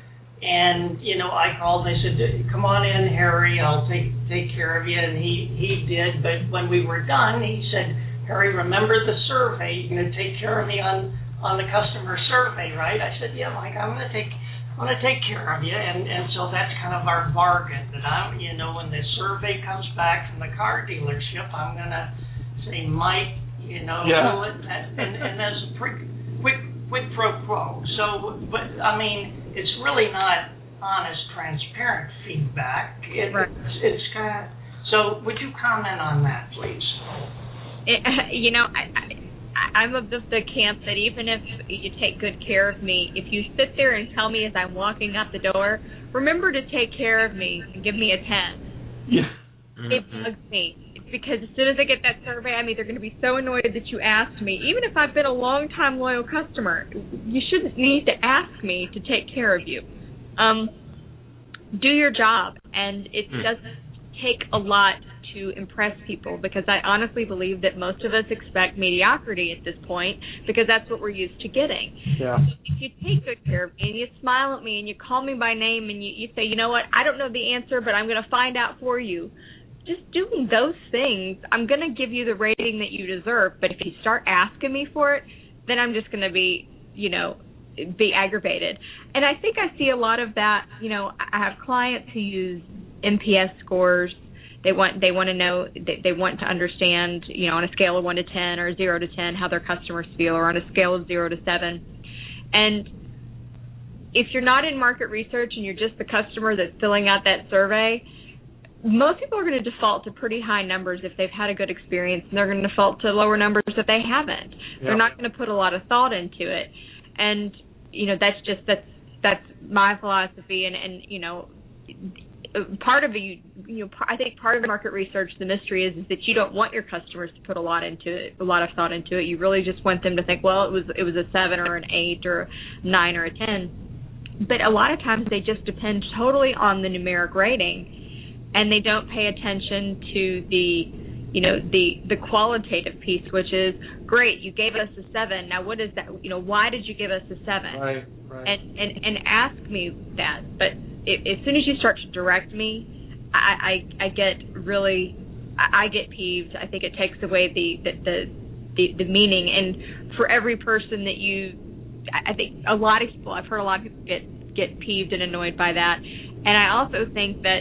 And you know, I called. They said, "Come on in, Harry. I'll take take care of you." And he he did. But when we were done, he said, "Harry, remember the survey. You're going to take care of me on on the customer survey, right?" I said, "Yeah, Mike. I'm going to take going to take care of you." And and so that's kind of our bargain. That I'm, you know, when the survey comes back from the car dealership, I'm going to say, "Mike, you know, Yeah. and and, and there's a quick quick quid pro quo. So, but I mean, it's really not honest, transparent feedback. It, Right. It's, it's kind of. So, would you comment on that, please? it, eh, you know, I, I, I'm of the, the camp that even if you take good care of me, if you sit there and tell me as I'm walking out the door, remember to take care of me and give me a ten. Yeah. It bugs me because as soon as I get that survey, I'm either going to be so annoyed that you asked me, even if I've been a long time loyal customer, you shouldn't need to ask me to take care of you. Um, do your job, and it Hmm. doesn't take a lot to impress people because I honestly believe that most of us expect mediocrity at this point because that's what we're used to getting. Yeah. If you take good care of me and you smile at me and you call me by name and you, you say, you know what, I don't know the answer, but I'm going to find out for you. Just doing those things, I'm going to give you the rating that you deserve. But if you start asking me for it, then I'm just going to be, you know, be aggravated. And I think I see a lot of that. You know, I have clients who use NPS scores. They want they want to know they, they want to understand, you know, on a scale of one to ten or zero to ten, how their customers feel, or on a scale of zero to seven. And if you're not in market research and you're just the customer that's filling out that survey, most people are going to default to pretty high numbers if they've had a good experience, and they're going to default to lower numbers if they haven't. They're not going to put a lot of thought into it, and you know that's just that's that's my philosophy, and and you know part of the you know I think part of the market research the mystery is is that you don't want your customers to put a lot into it a lot of thought into it you really just want them to think well it was it was a 7 or an 8 or a 9 or a 10 but a lot of times they just depend totally on the numeric rating and they don't pay attention to the you know the the qualitative piece which is great you gave us a 7 now what is that you know why did you give us a 7 Right. Right. and and and ask me that. But i as soon as you start to direct me, I I, I get really I, I get peeved. I think it takes away the the, the the the meaning. And for every person that you, I think a lot of people I've heard a lot of people get get peeved and annoyed by that. And I also think that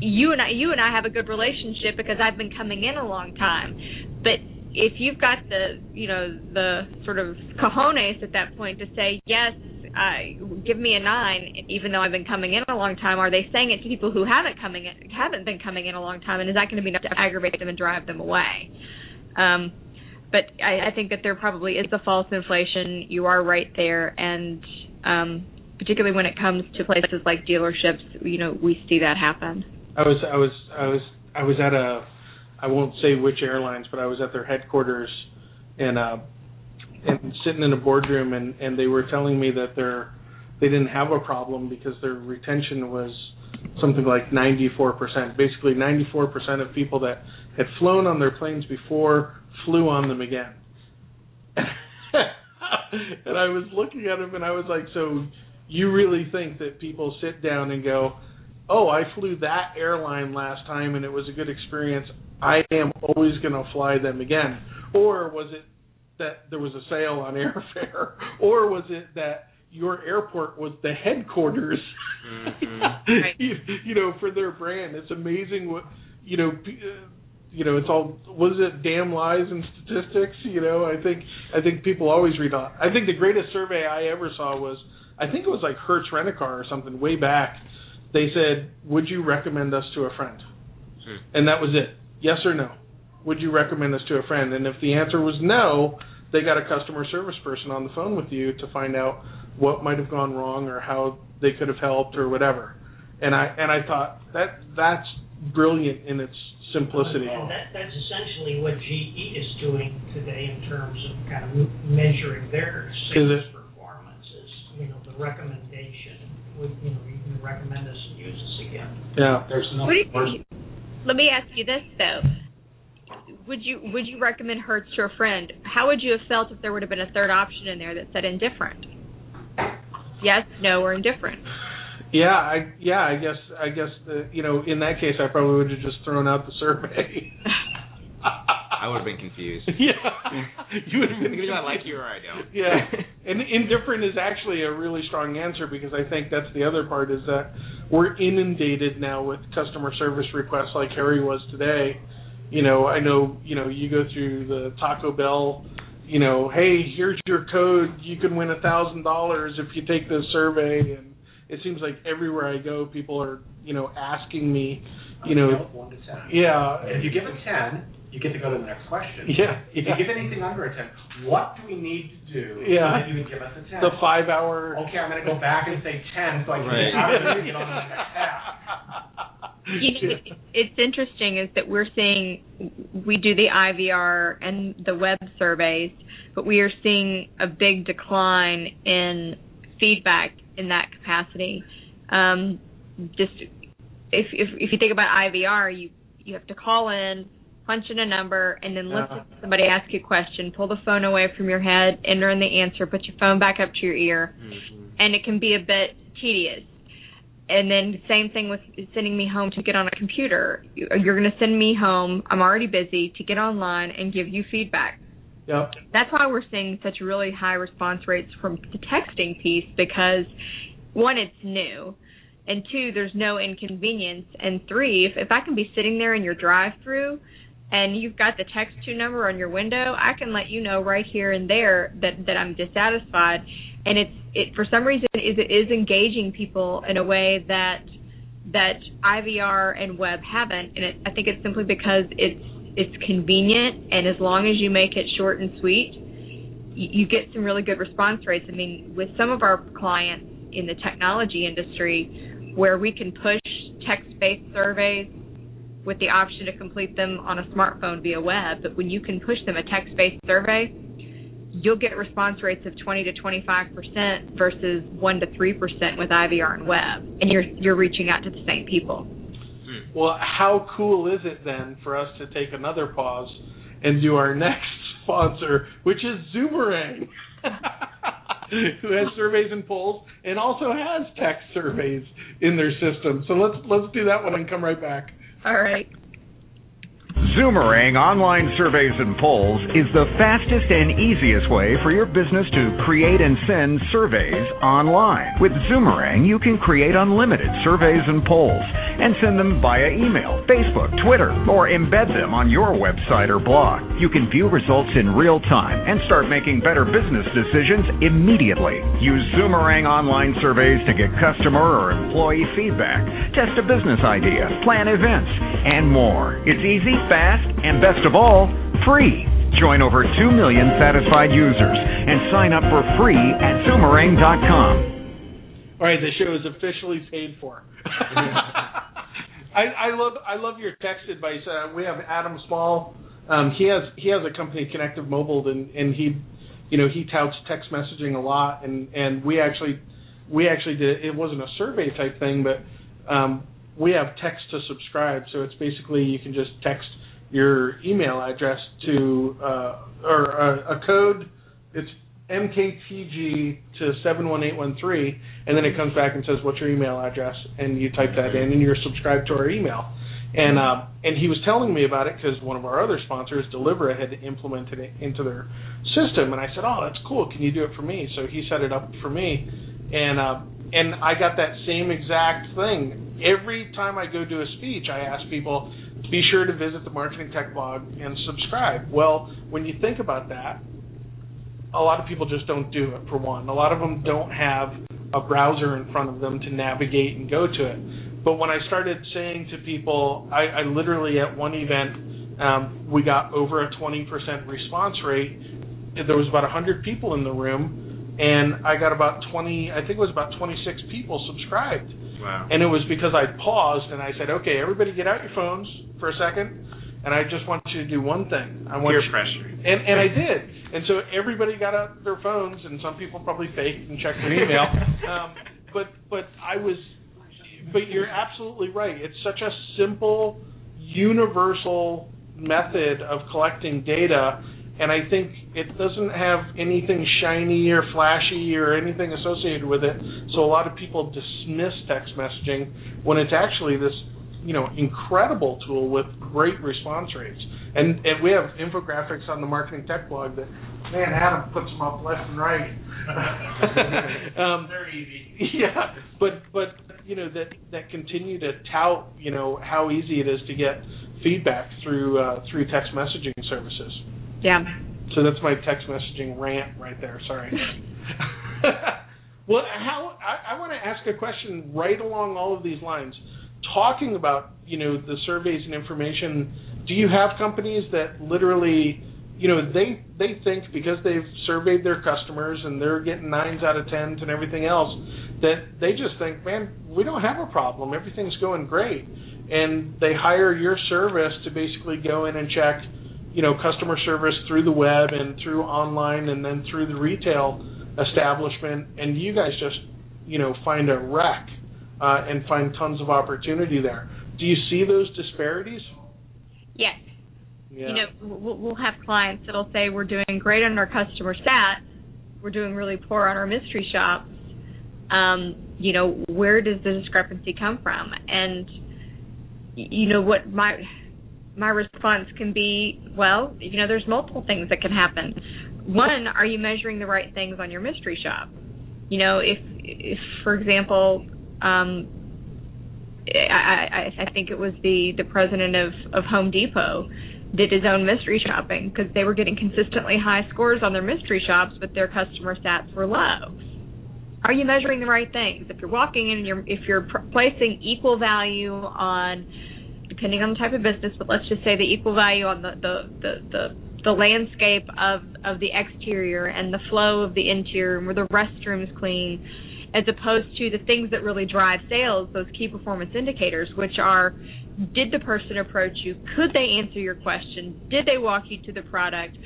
you and I you and I have a good relationship because I've been coming in a long time. But if you've got the you know the sort of cojones at that point to say yes uh, give me a nine, even though I've been coming in a long time. Are they saying it to people who haven't coming in, haven't been coming in a long time, and is that going to be enough to aggravate them and drive them away? Um, but I, I think that there probably is a false inflation. You are right there, and um, particularly when it comes to places like dealerships, you know, we see that happen. I was I was I was I was at a I won't say which airlines, but I was at their headquarters and uh and sitting in a boardroom and and they were telling me that they're they didn't have a problem because their retention was something like 94%. Basically 94% of people that had flown on their planes before flew on them again. and I was looking at him and I was like, so you really think that people sit down and go, "Oh, I flew that airline last time and it was a good experience. I am always going to fly them again." Or was it that there was a sale on airfare? Or was it that your airport was the headquarters? Mm-hmm. you, you know for their brand. It's amazing what you know uh, you know it's all was it damn lies and statistics you know? I think i think people always read on. I think the greatest survey i ever saw was i think it was like hertz rent a car or something way back. They said would you recommend us to a friend? Hmm. and that was it. Yes or no would you recommend this to a friend and if the answer was no they got a customer service person on the phone with you to find out what might have gone wrong or how they could have helped or whatever. And I and I thought that that's brilliant in its simplicity. And that, that's essentially what GE is doing today in terms of kind of measuring their sales it? performance. Is you know the recommendation. Would you know you can recommend us and use this again. Yeah. There's no What do you worse think? Let me ask you this though. Would you would you recommend Hertz to a friend? How would you have felt if there would have been a third option in there that said indifferent? Yes, no, or indifferent. Yeah, I yeah, I guess I guess the, you know in that case I probably would have just thrown out the survey. I would have been confused. yeah, you would have been. Either I like you or I don't. yeah, and indifferent is actually a really strong answer because I think that's the other part is that we're inundated now with customer service requests like Harry was today. You know, I know you know you go through the Taco Bell. You know, hey, here's your code. You can win a thousand dollars if you take this survey. And it seems like everywhere I go, people are you know asking me. You know, one to ten. yeah, If you give a ten, you get to go to the next question. yeah, If you give anything under a ten, what do we need to do Yeah. so that you would give us a ten? the five hour. Okay, I'm going to go back and say ten so I can Right. get out of it and get on the next task. you know, it's interesting is that we're seeing we do the IVR and the web surveys, but we are seeing a big decline in feedback in that capacity. Um, just if, if if you think about IVR, you you have to call in, punch in a number, and then listen to somebody ask you a question. Pull the phone away from your head, enter in the answer, put your phone back up to your ear Mhm. and it can be a bit tedious. And then same thing with sending me home to get on a computer. You- You're going to send me home. I'm already busy to get online and give you feedback. Yep. That's why we're seeing such really high response rates from the texting piece because one, it's new, and two, there's no inconvenience, and three, if, if I can be sitting there in your drive-through and you've got the text to number on your window, I can let you know right here and there that that I'm dissatisfied, and it's it for some reason is it is engaging people in a way that that IVR and web haven't, and it, I think it's simply because it's it's convenient, and as long as you make it short and sweet, you, you get some really good response rates. I mean, with some of our clients in the technology industry, where we can push text-based surveys with the option to complete them on a smartphone via web, but when you can push them a text-based survey, you'll get response rates of 20 to 25 percent versus 1 to 3 percent with IVR and web, and you're you're reaching out to the same people. Hmm. Well, how cool is it then for us to take another pause and do our next sponsor, which is Zoomerang, who has surveys and polls and also has text surveys in their system. So let's let's do that one and come right back. All right. Zoomerang Online Surveys and Polls is the fastest and easiest way for your business to create and send surveys online. With Zoomerang, you can create unlimited surveys and polls. And send them via email, Facebook, Twitter, or embed them on your website or blog. You can view results in real time and start making better business decisions immediately. Use Zoomerang online surveys to get customer or employee feedback, test a business idea, plan events, and more. It's easy, fast, and best of all, free. Join over 2 million satisfied users and sign up for free at Zoomerang.com. All right, the show is officially paid for. I, I love I love your text advice. Uh, we have Adam Small. Um, he has he has a company, Connective Mobile, and and he, you know, he touts text messaging a lot. And and we actually we actually did it wasn't a survey type thing, but um, we have text to subscribe. So it's basically you can just text your email address to uh, or a, a code. It's MKTG to 71813, and then it comes back and says, "What's your email address?" And you type that in, and you're subscribed to our email. And uh, and he was telling me about it because one of our other sponsors, Delivra, had implemented it into their system. And I said, "Oh, that's cool. Can you do it for me?" So he set it up for me, and uh, and I got that same exact thing. Every time I go do a speech, I ask people, be sure to visit the Marketing Tech blog and subscribe. Well, when you think about that, a lot of people just don't do it for one. A lot of them don't have a browser in front of them to navigate and go to it. But when I started saying to people, I, I literally at one event, um, we got over a 20% response rate. There was about 100 people in the room, and I got about 20, I think it was about 26 people subscribed. Wow. And it was because I paused and I said, okay, everybody get out your phones for a second, and I just want you to do one thing. I want Peer you, pressure. and and I did. And so everybody got out their phones, and some people probably faked and checked their email. um, but but I was, but you're absolutely right. It's such a simple, universal method of collecting data, and I think it doesn't have anything shiny or flashy or anything associated with it. So a lot of people dismiss text messaging when it's actually this you know incredible tool with great response rates. And and we have infographics on the marketing tech blog that man Adam puts them up left and right. um, Very easy. yeah, but but you know that that continue to tout you know how easy it is to get feedback through uh, through text messaging services. Yeah. So that's my text messaging rant right there. Sorry. well, how I, I want to ask a question right along all of these lines. Talking about you know the surveys and information, do you have companies that literally you know they they think because they've surveyed their customers and they're getting nines out of tens and everything else that they just think, man, we don't have a problem, everything's going great, and they hire your service to basically go in and check you know customer service through the web and through online and then through the retail establishment. And you guys just you know find a wreck uh, and find tons of opportunity there do you see those disparities Yes. yeah You know, we'll, have clients that'll say we're doing great on our customer sat, we're doing really poor on our mystery shops. Um, you know, where does the discrepancy come from? And you know what my my response can be, well, you know, there's multiple things that can happen. One, are you measuring the right things on your mystery shop? You know, if if for example, um, I, I I think it was the the president of of Home Depot did his own mystery shopping because they were getting consistently high scores on their mystery shops, but their customer stats were low. Are you measuring the right things? If you're walking in and you're if you're pr- placing equal value on, depending on the type of business, but let's just say the equal value on the the the, the the landscape of of the exterior and the flow of the interior and were the restrooms clean as opposed to the things that really drive sales those key performance indicators which are did the person approach you? Could they answer your question? Did they walk you to the product?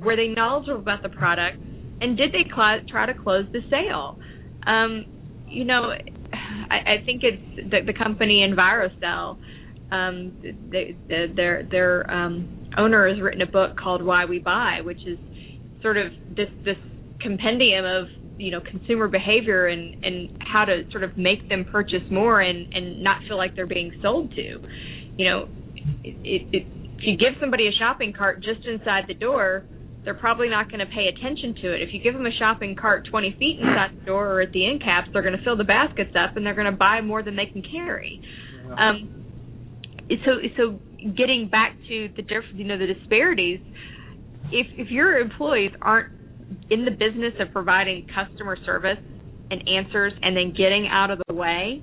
Were they knowledgeable about the product? And did they cl- try to close the sale? Um, you know I, I think it's the, the company Envirosell um, they, their their um, owner has written a book called Why We Buy, which is sort of this this compendium of you know consumer behavior and and how to sort of make them purchase more and and not feel like they're being sold to. You know, it, it, it, if you give somebody a shopping cart just inside the door, they're probably not going to pay attention to it. If you give them a shopping cart 20 feet inside the door or at the end caps, they're going to fill the baskets up and they're going to buy more than they can carry. Um, so so getting back to the diff- you know the disparities, if if your employees aren't in the business of providing customer service and answers and then getting out of the way,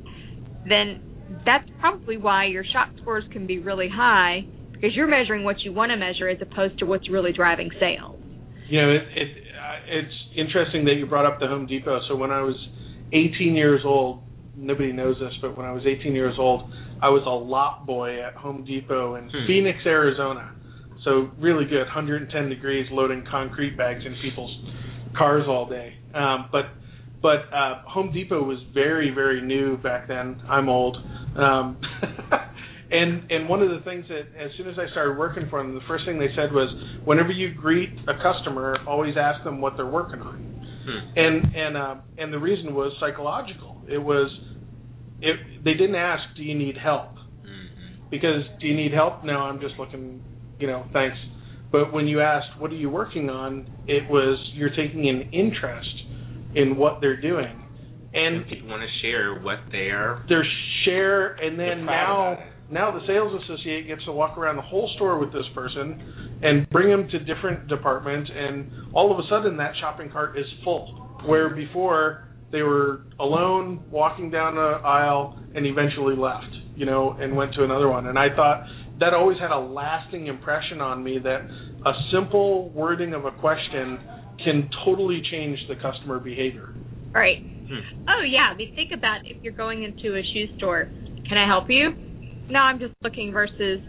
then that's probably why your shop scores can be really high because you're measuring what you want to measure as opposed to what's really driving sales. You know, it, it uh, it's interesting that you brought up the Home Depot. So when I was 18 years old, nobody knows this, but when I was 18 years old, I was a lot boy at Home Depot in Hmm. Phoenix, Arizona. So really good, 110 degrees, loading concrete bags in people's cars all day. Um, but but uh, Home Depot was very very new back then. I'm old. Um, and and one of the things that as soon as I started working for them, the first thing they said was, whenever you greet a customer, always ask them what they're working on Hmm. and and uh, and the reason was psychological. It was, it they didn't ask, do you need help? Mhm. Because do you need help? No, I'm just looking, you know, thanks. But when you asked, what are you working on? It was you're taking an interest in what they're doing, and And people want to share what they are. their share, and then now now the sales associate gets to walk around the whole store with this person and bring them to different departments, and all of a sudden that shopping cart is full. Where before they were alone, walking down an aisle, and eventually left, you know, and went to another one. And I thought that always had a lasting impression on me that a simple wording of a question can totally change the customer behavior. Right. Hmm. Oh yeah. I mean, think about if you're going into a shoe store. Can I help you? No, I'm just looking. Versus,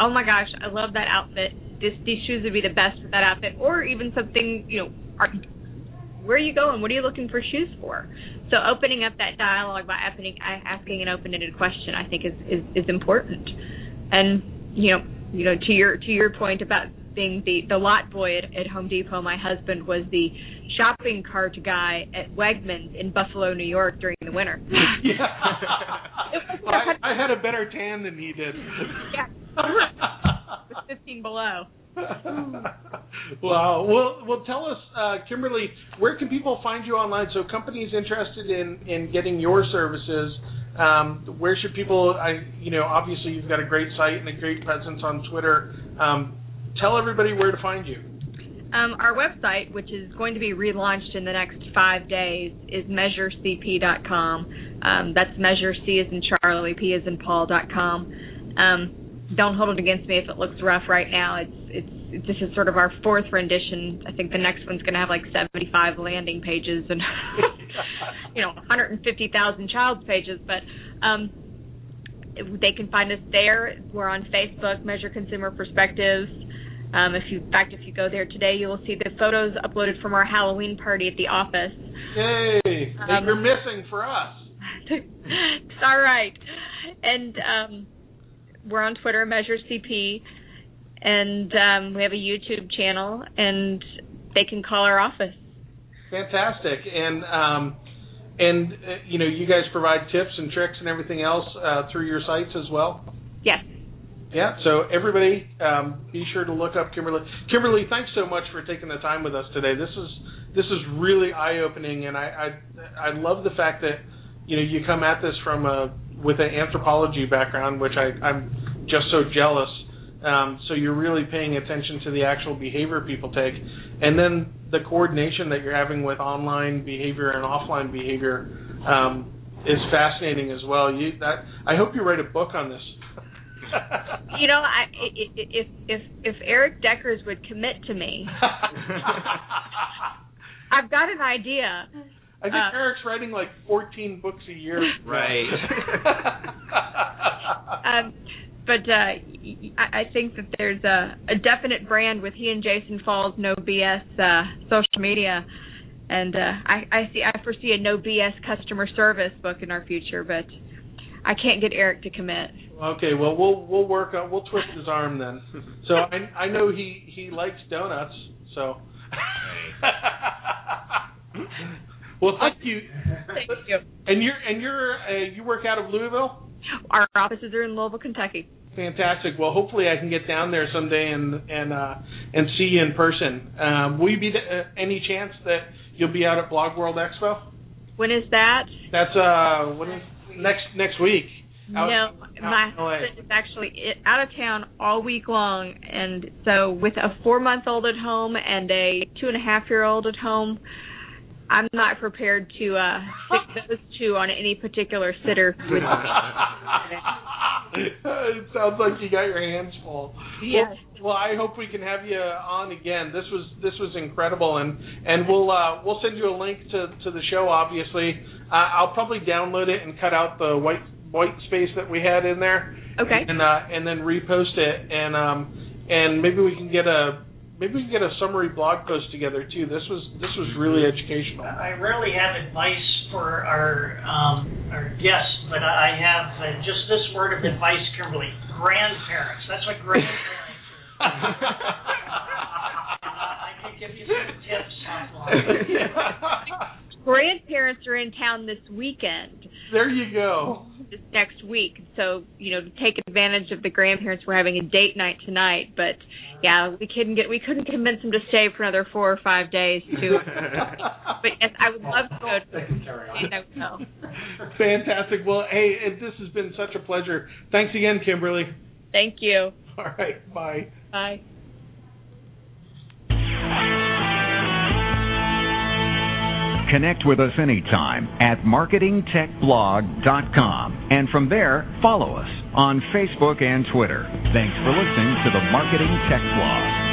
oh my gosh, I love that outfit. This these shoes would be the best with that outfit. Or even something, you know, are, where are you going? What are you looking for shoes for? So opening up that dialogue by asking asking an open-ended question, I think is is, is important. And you know, you know, to your to your point about being the the lot boy at, at Home Depot, my husband was the shopping cart guy at Wegmans in Buffalo, New York during the winter. Well, I, I had a better tan than he did. Yeah. It was 15 below. wow. Well, well, tell us, uh, Kimberly, where can people find you online? So, companies interested in in getting your services, um, where should people? I, you know, obviously you've got a great site and a great presence on Twitter. Um, tell everybody where to find you. Um, our website, which is going to be relaunched in the next five days, is measurecp.com. Um, that's measure C as in Charlie, P as in Paul dot com. Um, don't hold it against me if it looks rough right now. It's it's this is sort of our fourth rendition. I think the next one's going to have like 75 landing pages and you know 150,000 child pages, but um, they can find us there. We're on Facebook, Measure Consumer Perspectives. Um, if you, in fact, if you go there today, you will see the photos uploaded from our Halloween party at the office. Yay! Um, you're missing for us. it's all right. And um, we're on Twitter, Measure CP, and um, we have a YouTube channel, and they can call our office. Fantastic. And um, and uh, you know, you guys provide tips and tricks and everything else uh, through your sites as well. Yes. Yeah, so everybody, um, be sure to look up Kimberly. Kimberly, thanks so much for taking the time with us today. This is this is really eye opening, and I, I I love the fact that you know you come at this from a with an anthropology background, which I I'm just so jealous. Um, so you're really paying attention to the actual behavior people take, and then the coordination that you're having with online behavior and offline behavior um, is fascinating as well. You that I hope you write a book on this. You know, I, i- i- if if if Erik Deckers would commit to me, I've got an idea. I think Uh, Erik's writing like 14 books a year. Right. Um, but uh, I I think that there's a, a definite brand with he and Jason Falls No BS uh, social media, and uh, I, I see I foresee a No BS customer service book in our future, but I can't get Erik to commit. okay, well we'll we'll work on we'll twist his arm then. So I I know he he likes donuts. So. well, thank you. Thank you. And you're and you're uh, you work out of Louisville. Our offices are in Louisville, Kentucky. Fantastic. Well, hopefully I can get down there someday and and uh, and see you in person. Um, will you be uh, any chance that you'll be out at Blog World Expo? When is that? That's uh when is, next next week. Out, no, out my husband is actually i- out of town all week long, and so with a four-month-old at home and a two and a half-year-old at home, I'm not prepared to uh stick those two on any particular sitter with me. it sounds like you got your hands full. Yes. Well, well, I hope we can have you on again. This was this was incredible, and and we'll uh, we'll send you a link to to the show. Obviously, uh, I'll probably download it and cut out the white white space that we had in there. Okay. And uh, and then repost it, and um and maybe we can get a maybe we can get a summary blog post together too. This was this was really educational. I rarely have advice for our um, our guests, but I have uh, just this word of advice, Kimberly. Grandparents. That's what grandparents are. I can give you some tips. Grandparents are in town this weekend. there you go. this next week. So, you know, to take advantage of the grandparents, we're having a date night tonight. But yeah, we couldn't get we couldn't convince them to stay for another four or five days to. but yes, I would love to go. Can carry on. To. Fantastic. Well, hey, it, this has been such a pleasure. Thanks again, Kimberly. Thank you. All right, bye. Bye. Connect with us anytime at marketingtechblog.com. And from there, follow us on Facebook and Twitter. Thanks for listening to the Marketing Tech Blog.